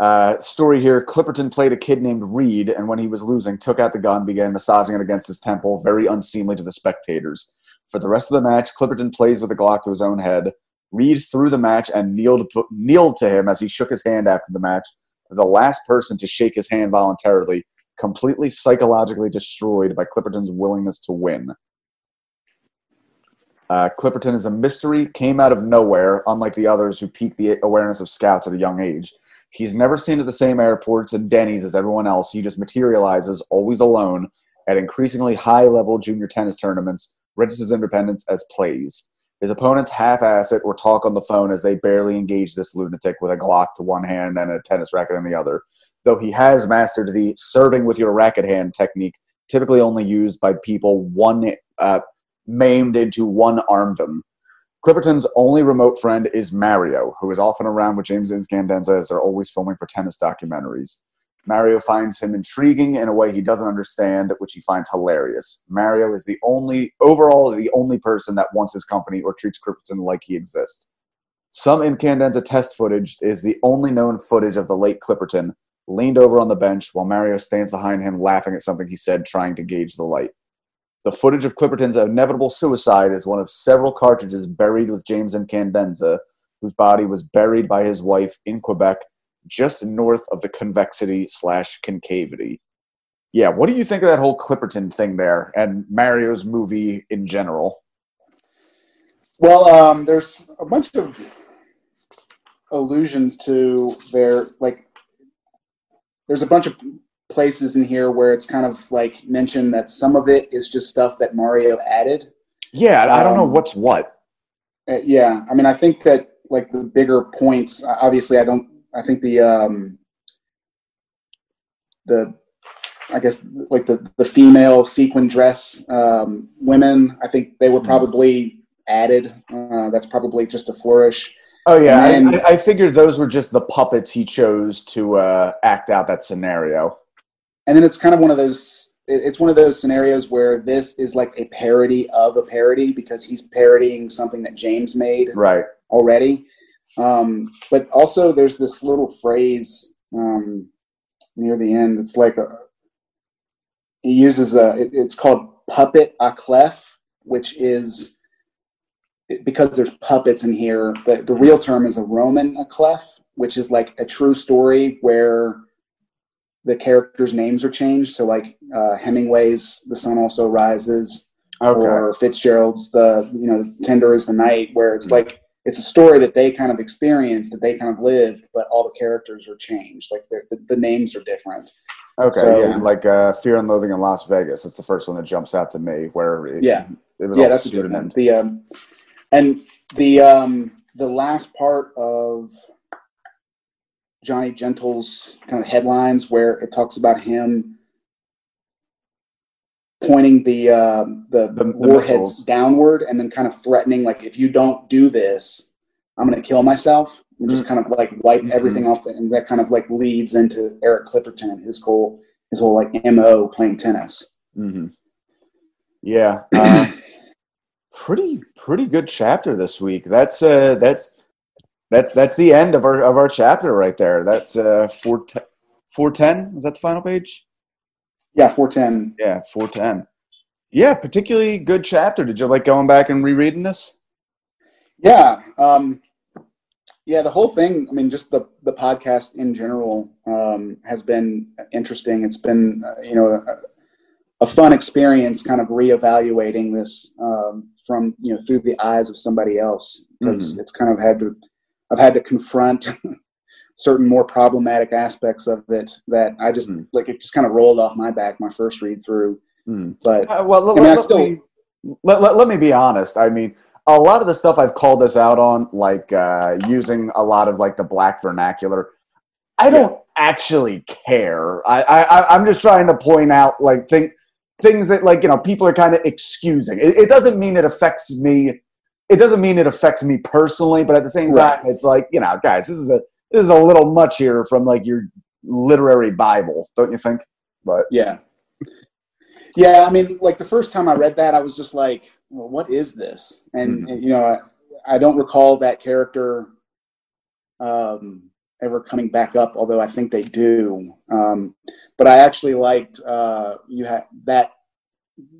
Uh, story here Clipperton played a kid named Reed, and when he was losing, took out the gun, began massaging it against his temple, very unseemly to the spectators. For the rest of the match, Clipperton plays with a Glock to his own head. Reed threw the match and kneeled, kneeled to him as he shook his hand after the match. The last person to shake his hand voluntarily, completely psychologically destroyed by Clipperton's willingness to win. Uh, Clipperton is a mystery, came out of nowhere, unlike the others who piqued the awareness of scouts at a young age. He's never seen at the same airports and Denny's as everyone else. He just materializes, always alone, at increasingly high level junior tennis tournaments, registers independence as plays. His opponents half ass it or talk on the phone as they barely engage this lunatic with a Glock to one hand and a tennis racket in the other. Though he has mastered the serving with your racket hand technique, typically only used by people one uh, maimed into one armdom. Clipperton's only remote friend is Mario, who is often around with James Incandenza as they're always filming for tennis documentaries. Mario finds him intriguing in a way he doesn't understand, which he finds hilarious. Mario is the only, overall, the only person that wants his company or treats Clipperton like he exists. Some Incandenza test footage is the only known footage of the late Clipperton, leaned over on the bench while Mario stands behind him laughing at something he said, trying to gauge the light. The footage of Clipperton's inevitable suicide is one of several cartridges buried with James Incandenza, whose body was buried by his wife in Quebec, just north of the convexity slash concavity. Yeah, what do you think of that whole Clipperton thing there and Mario's movie in general? Well, um, there's a bunch of allusions to their like. There's a bunch of places in here where it's kind of like mentioned that some of it is just stuff that Mario added. Yeah, I don't know Um, what's what. Uh, yeah, I mean, I think that like the bigger points. Obviously, I don't. I think the um, the I guess like the the female sequin dress um, women. I think they were Mhm. probably added. Uh, that's probably just a flourish. Oh yeah, then- I, I figured those were just the puppets he chose to uh, act out that scenario. And then it's kind of one of those it's one of those scenarios where this is like a parody of a parody because he's parodying something that James made. Right. already. Um, but also, there's this little phrase um, near the end. It's like a, he uses a. It, it's called puppet a clef, which is because there's puppets in here. The, the real term is a Roman a clef, which is like a true story where the characters' names are changed. So, like uh, Hemingway's "The Sun Also Rises." Okay. or Fitzgerald's the you know Tender is the Night, where it's Mhm. like it's a story that they kind of experienced, that they kind of lived, but all the characters are changed, like the, the names are different. Okay, So- yeah, like uh, Fear and Loathing in Las Vegas. It's the first one that jumps out to me. Where it, Yeah. it was yeah, that's a good one. The um, and the um, the last part of Johnny Gentle's kind of headlines, where it talks about him pointing the uh, the, The- the warheads missiles. downward, and then kind of threatening, like, if you don't do this, I'm going to kill myself. And just kind of like wipe Mhm. everything off, the, and that kind of like leads into Eric Clipperton and his whole his whole like mo playing tennis. hmm Yeah, uh, *coughs* pretty pretty good chapter this week. That's uh, that's that's that's the end of our of our chapter right there. That's uh, four four ten. Is that the final page? Yeah, four ten. Yeah, four ten. Yeah, particularly good chapter. Did you like going back and rereading this? Yeah, um, yeah. The whole thing. I mean, just the the podcast in general um, has been interesting. It's been uh, you know a, a fun experience, kind of reevaluating this um, from you know through the eyes of somebody else because it's kind of had to. I've had to confront *laughs* certain more problematic aspects of it that I just Mm. like. It just kind of rolled off my back my first read through, Mhm. but Uh, well, let, I mean, I still- me, let, let, let me be honest. I mean, a lot of the stuff I've called this out on, like uh, using a lot of like the black vernacular, I don't actually care. I, I, I- I'm just trying to point out like think, things that like, you know, people are kind of excusing. It, it doesn't mean it affects me. It doesn't mean it affects me personally, but at the same Right. time, it's like, you know, guys, this is a, this is a little much here from like your literary Bible, don't you think? But Yeah. Yeah, I mean, like the first time I read that, I was just like, well, what is this? And, Mhm. you know, I, I don't recall that character um, ever coming back up, although I think they do. Um, but I actually liked uh, you had that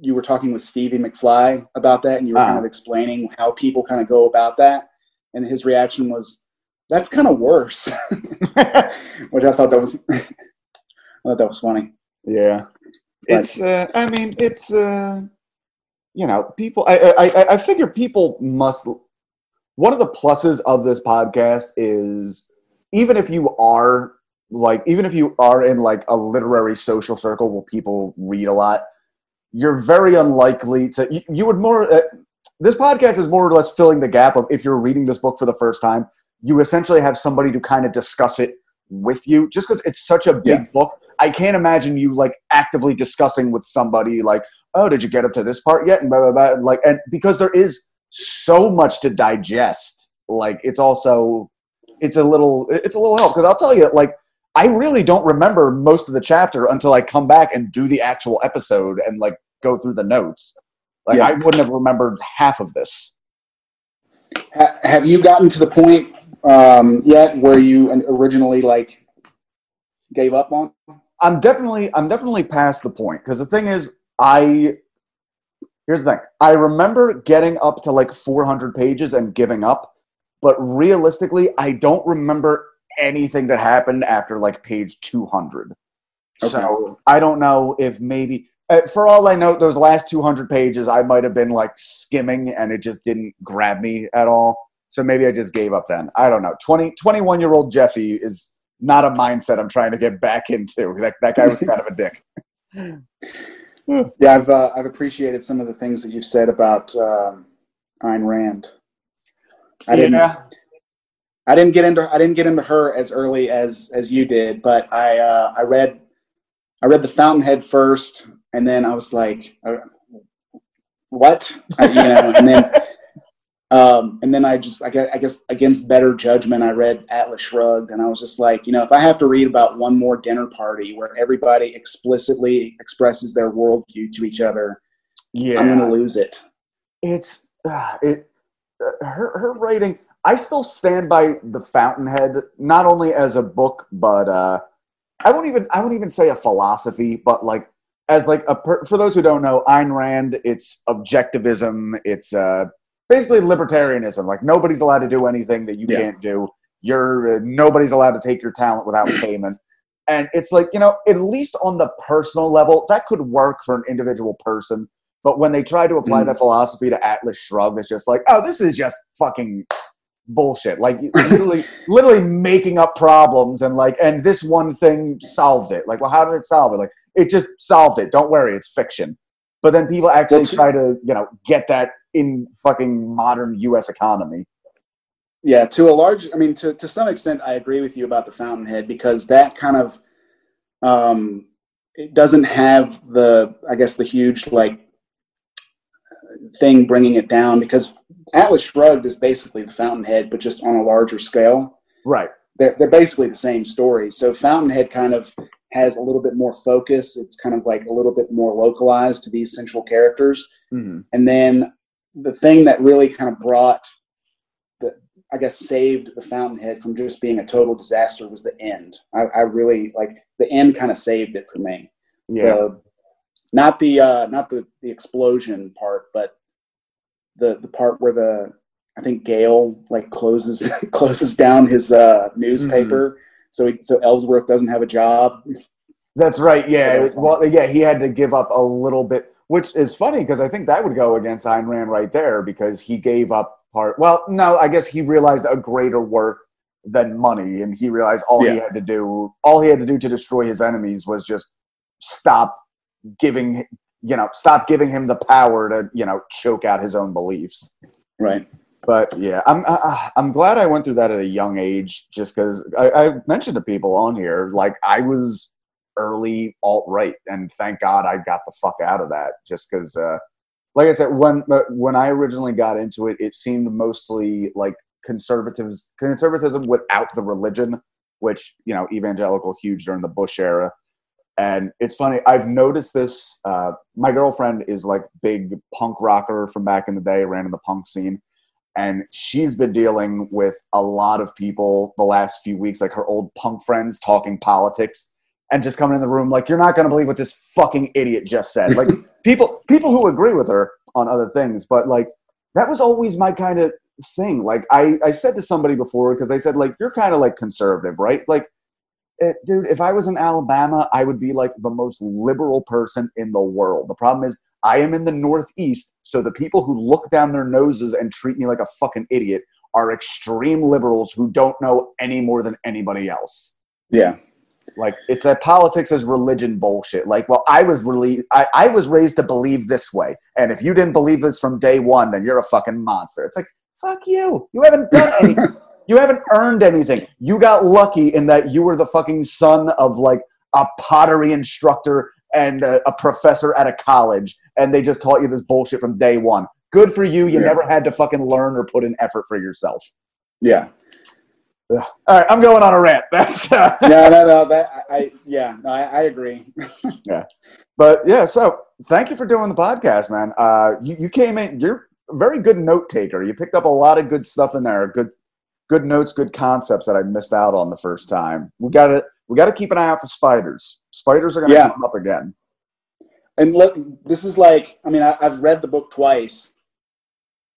you were talking with Stevie McFly about that, and you were kind Uh-huh. of explaining how people kind of go about that, and his reaction was, "That's kind of worse," *laughs* which I thought that was, *laughs* I thought that was funny. Yeah, But- it's. Uh, I mean, it's. Uh, you know, people. I, I. I- I figure people must. One of the pluses of this podcast is, even if you are like, even if you are in like a literary social circle where people read a lot, you're very unlikely to. You, you would more. Uh, this podcast is more or less filling the gap of if you're reading this book for the first time, you essentially have somebody to kind of discuss it with you, just because it's such a big Yeah. book. I can't imagine you like actively discussing with somebody like, oh, did you get up to this part yet? And blah blah blah. Like, and because there is so much to digest, like it's also it's a little it's a little help because I'll tell you like I really don't remember most of the chapter until I come back and do the actual episode and like go through the notes. Like Yeah. I wouldn't have remembered half of this. Ha- have you gotten to the point um, yet where you originally like gave up on? I'm definitely I'm definitely past the point because the thing is I here's the thing I remember getting up to like 400 pages and giving up, but realistically I don't remember anything that happened after like page 200. So I don't know if maybe for all I know those last 200 pages I might have been like skimming and it just didn't grab me at all. So maybe I just gave up then. I don't know. 20 21 year old Jesse is not a mindset I'm trying to get back into. That that guy was kind of a dick. *laughs* Yeah, I've uh, I've appreciated some of the things that you've said about um, Ayn Rand. I didn't yeah. I didn't get into I didn't get into her as early as as you did, but I uh, I read I read the Fountainhead first, and then I was like, uh, what? I, you know, and then *laughs* um, and then I just I guess, I guess against better judgment, I read Atlas Shrugged, and I was just like, you know, if I have to read about one more dinner party where everybody explicitly expresses their worldview to each other, Yeah. I'm gonna lose it. it's uh, it uh, her her writing i still stand by the fountainhead not only as a book but uh i won't even i won't even say a philosophy but like as like a per, for those who don't know Ayn Rand it's objectivism it's uh basically libertarianism like nobody's allowed to do anything that you Yeah. can't do you're uh, nobody's allowed to take your talent without *clears throat* payment and it's like you know at least on the personal level that could work for an individual person But when they try to apply Mm. that philosophy to Atlas Shrugged, it's just like, oh, this is just fucking bullshit. Like *laughs* literally, literally making up problems and like, and this one thing solved it. Like, well, how did it solve it? Like, it just solved it. Don't worry, it's fiction. But then people actually Well, to- try to, you know, get that in fucking modern U.S. economy. Yeah, to a large, I mean, to, to some extent, I agree with you about the Fountainhead because that kind of, um, it doesn't have the, I guess, the huge like thing bringing it down because Atlas Shrugged is basically the Fountainhead, but just on a larger scale. Right. They're they're basically the same story. So Fountainhead kind of has a little bit more focus. It's kind of like a little bit more localized to these central characters. hmm And then the thing that really kind of brought the, I guess, saved the Fountainhead from just being a total disaster was the end. I, I really like the end kind of saved it for me. Yeah. The, not the uh, not the the explosion part, but the the part where the I think Gail like closes *laughs* closes down his uh, newspaper, so he, so Ellsworth doesn't have a job. That's right. Yeah. Yeah, Well, yeah, he had to give up a little bit, which is funny because I think that would go against Ayn Rand right there because he gave up part. Well, no, I guess he realized a greater worth than money, and he realized all he had to do, all he had to do to destroy his enemies was just stop giving, you know, stop giving him the power to, you know, choke out his own beliefs. Right. But yeah, I'm I, I'm glad I went through that at a young age, just because I, I mentioned to people on here, like I was early alt right, and thank God I got the fuck out of that, just because, uh, like I said, when uh, when I originally got into it, it seemed mostly like conservatives conservatism without the religion, which you know evangelical huge during the Bush era. And it's funny, I've noticed this. Uh, my girlfriend is like big punk rocker from back in the day, ran in the punk scene and she's been dealing with a lot of people the last few weeks, like her old punk friends talking politics and just coming in the room like, "You're not going to believe what this fucking idiot just said." Like *laughs* people, people who agree with her on other things, but like that was always my kind of thing. Like I, I said to somebody before because I said like, "You're kind of like conservative, right?" Like. eh, dude, if I was in Alabama, I would be like the most liberal person in the world. The problem is, I am in the Northeast, so the people who look down their noses and treat me like a fucking idiot are extreme liberals who don't know any more than anybody else. Yeah. Like it's that politics is religion bullshit. Like, well, I was really I, I was raised to believe this way, and if you didn't believe this from day one, then you're a fucking monster. It's like fuck you. You haven't done anything. *laughs* you haven't earned anything. You got lucky in that you were the fucking son of like a pottery instructor and a, a professor at a college, and they just taught you this bullshit from day one. Good for you. You Yeah. never had to fucking learn or put in effort for yourself. Yeah. Ugh. All right, I'm going on a rant. *laughs* That's uh, No, no, no. That I, yeah, no, I, I agree. *laughs* Yeah, but yeah, so thank you for doing the podcast, man. Uh, you, you came in. You're a very good note taker. You picked up a lot of good stuff in there. Good, good notes, good concepts that I missed out on the first time. We got to we got to keep an eye out for spiders. Spiders are going to Yeah. come up again. And look, this is like, I mean, I, I've read the book twice,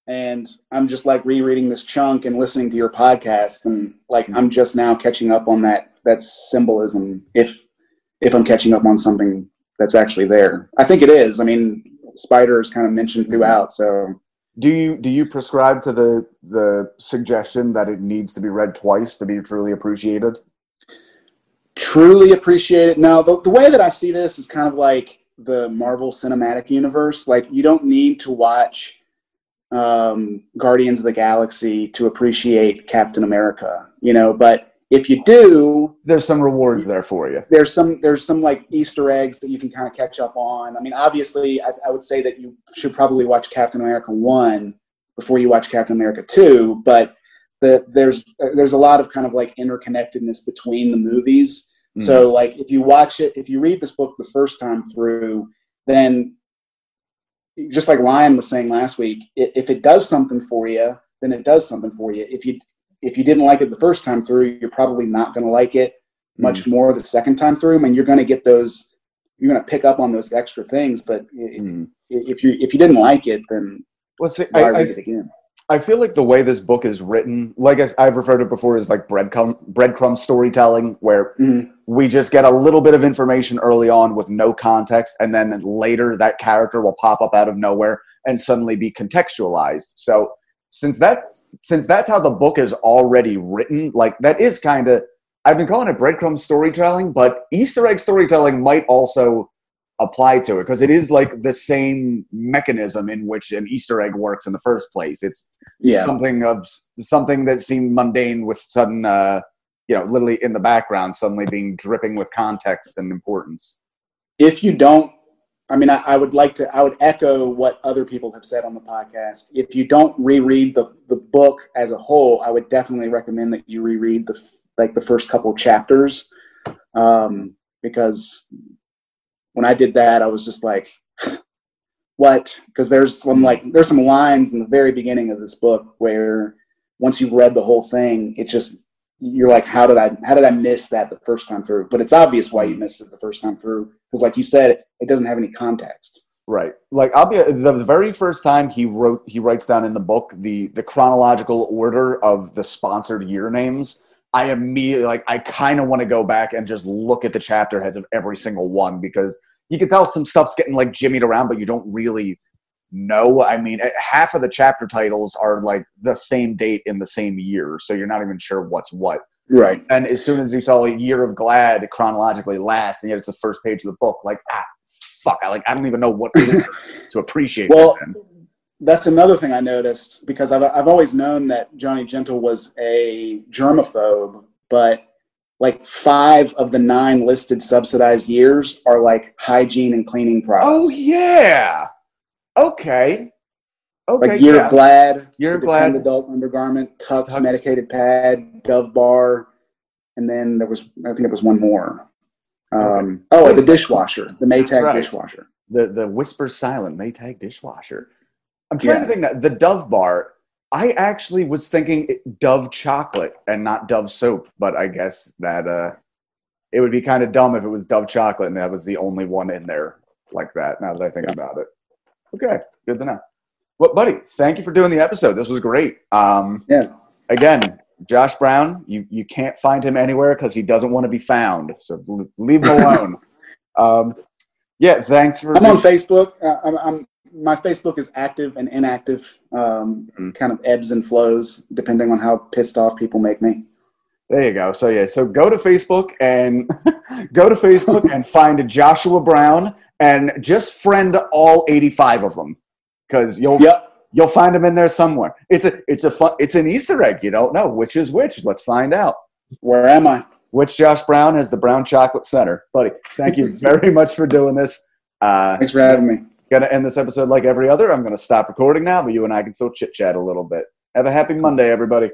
and I'm just like rereading this chunk and listening to your podcast, and like I'm just now catching up on that that symbolism. If if I'm catching up on something that's actually there, I think it is. I mean, spider is kind of mentioned mm-hmm. throughout, so Do you do you prescribe to the the suggestion that it needs to be read twice to be truly appreciated? truly appreciated. Now, the, the way that I see this is kind of like the Marvel Cinematic Universe. Like, you don't need to watch um, Guardians of the Galaxy to appreciate Captain America, you know. But if you do, There's some rewards there for you. there's some there's some like Easter eggs that you can kind of catch up on. I mean, obviously, I, I would say that you should probably watch Captain America one before you watch Captain America two, but the, there's there's a lot of kind of like interconnectedness between the movies. So like if you watch it, if you read this book the first time through, then just like Ryan was saying last week, if it does something for you, then it does something for you. If you if you didn't like it the first time through, you're probably not going to like it much more the second time through. I mean, you're going to get those, you're going to pick up on those extra things. But Mm. if you if you didn't like it, then Well, see, why I, I, read it again? I feel like the way this book is written, like I- I've referred to it before, is like breadcrumb breadcrumb storytelling, where Mhm. We just get a little bit of information early on with no context, and then later that character will pop up out of nowhere and suddenly be contextualized. So since that since that's how the book is already written, like that is kind of I've been calling it breadcrumb storytelling, but Easter egg storytelling might also apply to it because it is like the same mechanism in which an Easter egg works in the first place. It's Yeah. something of something that seemed mundane with sudden, uh, you know, literally in the background, suddenly being dripping with context and importance. if you don't i mean I, I would like to i would echo what other people have said on the podcast if you don't reread the, the book as a whole i would definitely recommend that you reread the like the first couple chapters um, because when i did that i was just like *sighs* what because there's some like there's some lines in the very beginning of this book where once you've read the whole thing it just you're like how did i how did i miss that the first time through but it's obvious why you mm. missed it the first time through because like you said it doesn't have any context Right. Like I'll be the, the very first time he wrote he writes down in the book the the chronological order of the sponsored year names. I immediately like I kind of want to go back and just look at the chapter heads of every single one because you can tell some stuff's getting like jimmied around, but you don't really know. I mean, eh, half of the chapter titles are like the same date in the same year, so you're not even sure what's what. right And as soon as you saw a year of glad chronologically last, and yet it's the first page of the book, like ah fuck, I like I don't even know what to *laughs* appreciate. Well, that that's another thing I noticed because I've, I've always known that Johnny Gentle was a germaphobe, but like five of the nine listed subsidized years are like hygiene and cleaning products Oh yeah. Okay. Okay. like Year yeah. of Glad, Year of Glad. Adult undergarment, Tucks, Tucks. medicated pad, Dove bar, and then there was I think it was one more. Um, oh, the dishwasher, the Maytag Right. dishwasher. the the whisper silent Maytag dishwasher. I'm trying Yeah. to think that the Dove bar. I actually was thinking Dove chocolate and not Dove soap, but I guess that uh, it would be kind of dumb if it was Dove chocolate and that was the only one in there like that. Now that I think about it, okay, good to know. Well, buddy, thank you for doing the episode. This was great. Um, Yeah. Again, Josh Brown, you you can't find him anywhere because he doesn't want to be found. So leave him alone. *laughs* um, yeah, thanks for. I'm on Facebook. Uh, I'm, I'm my Facebook is active and inactive. Um, Mhm. Kind of ebbs and flows depending on how pissed off people make me. There you go. So yeah, so go to Facebook and *laughs* go to Facebook and *laughs* find Joshua Brown and just friend all 85 of them because you'll Yep. you'll find them in there somewhere. It's a it's a fun it's an Easter egg. You don't know which is which. Let's find out. Where am I? Which Josh Brown has the Brown Chocolate Center, buddy? Thank you *laughs* very much for doing this. Uh, Thanks for having me. gonna end this episode like every other. I'm gonna stop recording now, but you and I can still chit chat a little bit. Have a happy Monday, everybody.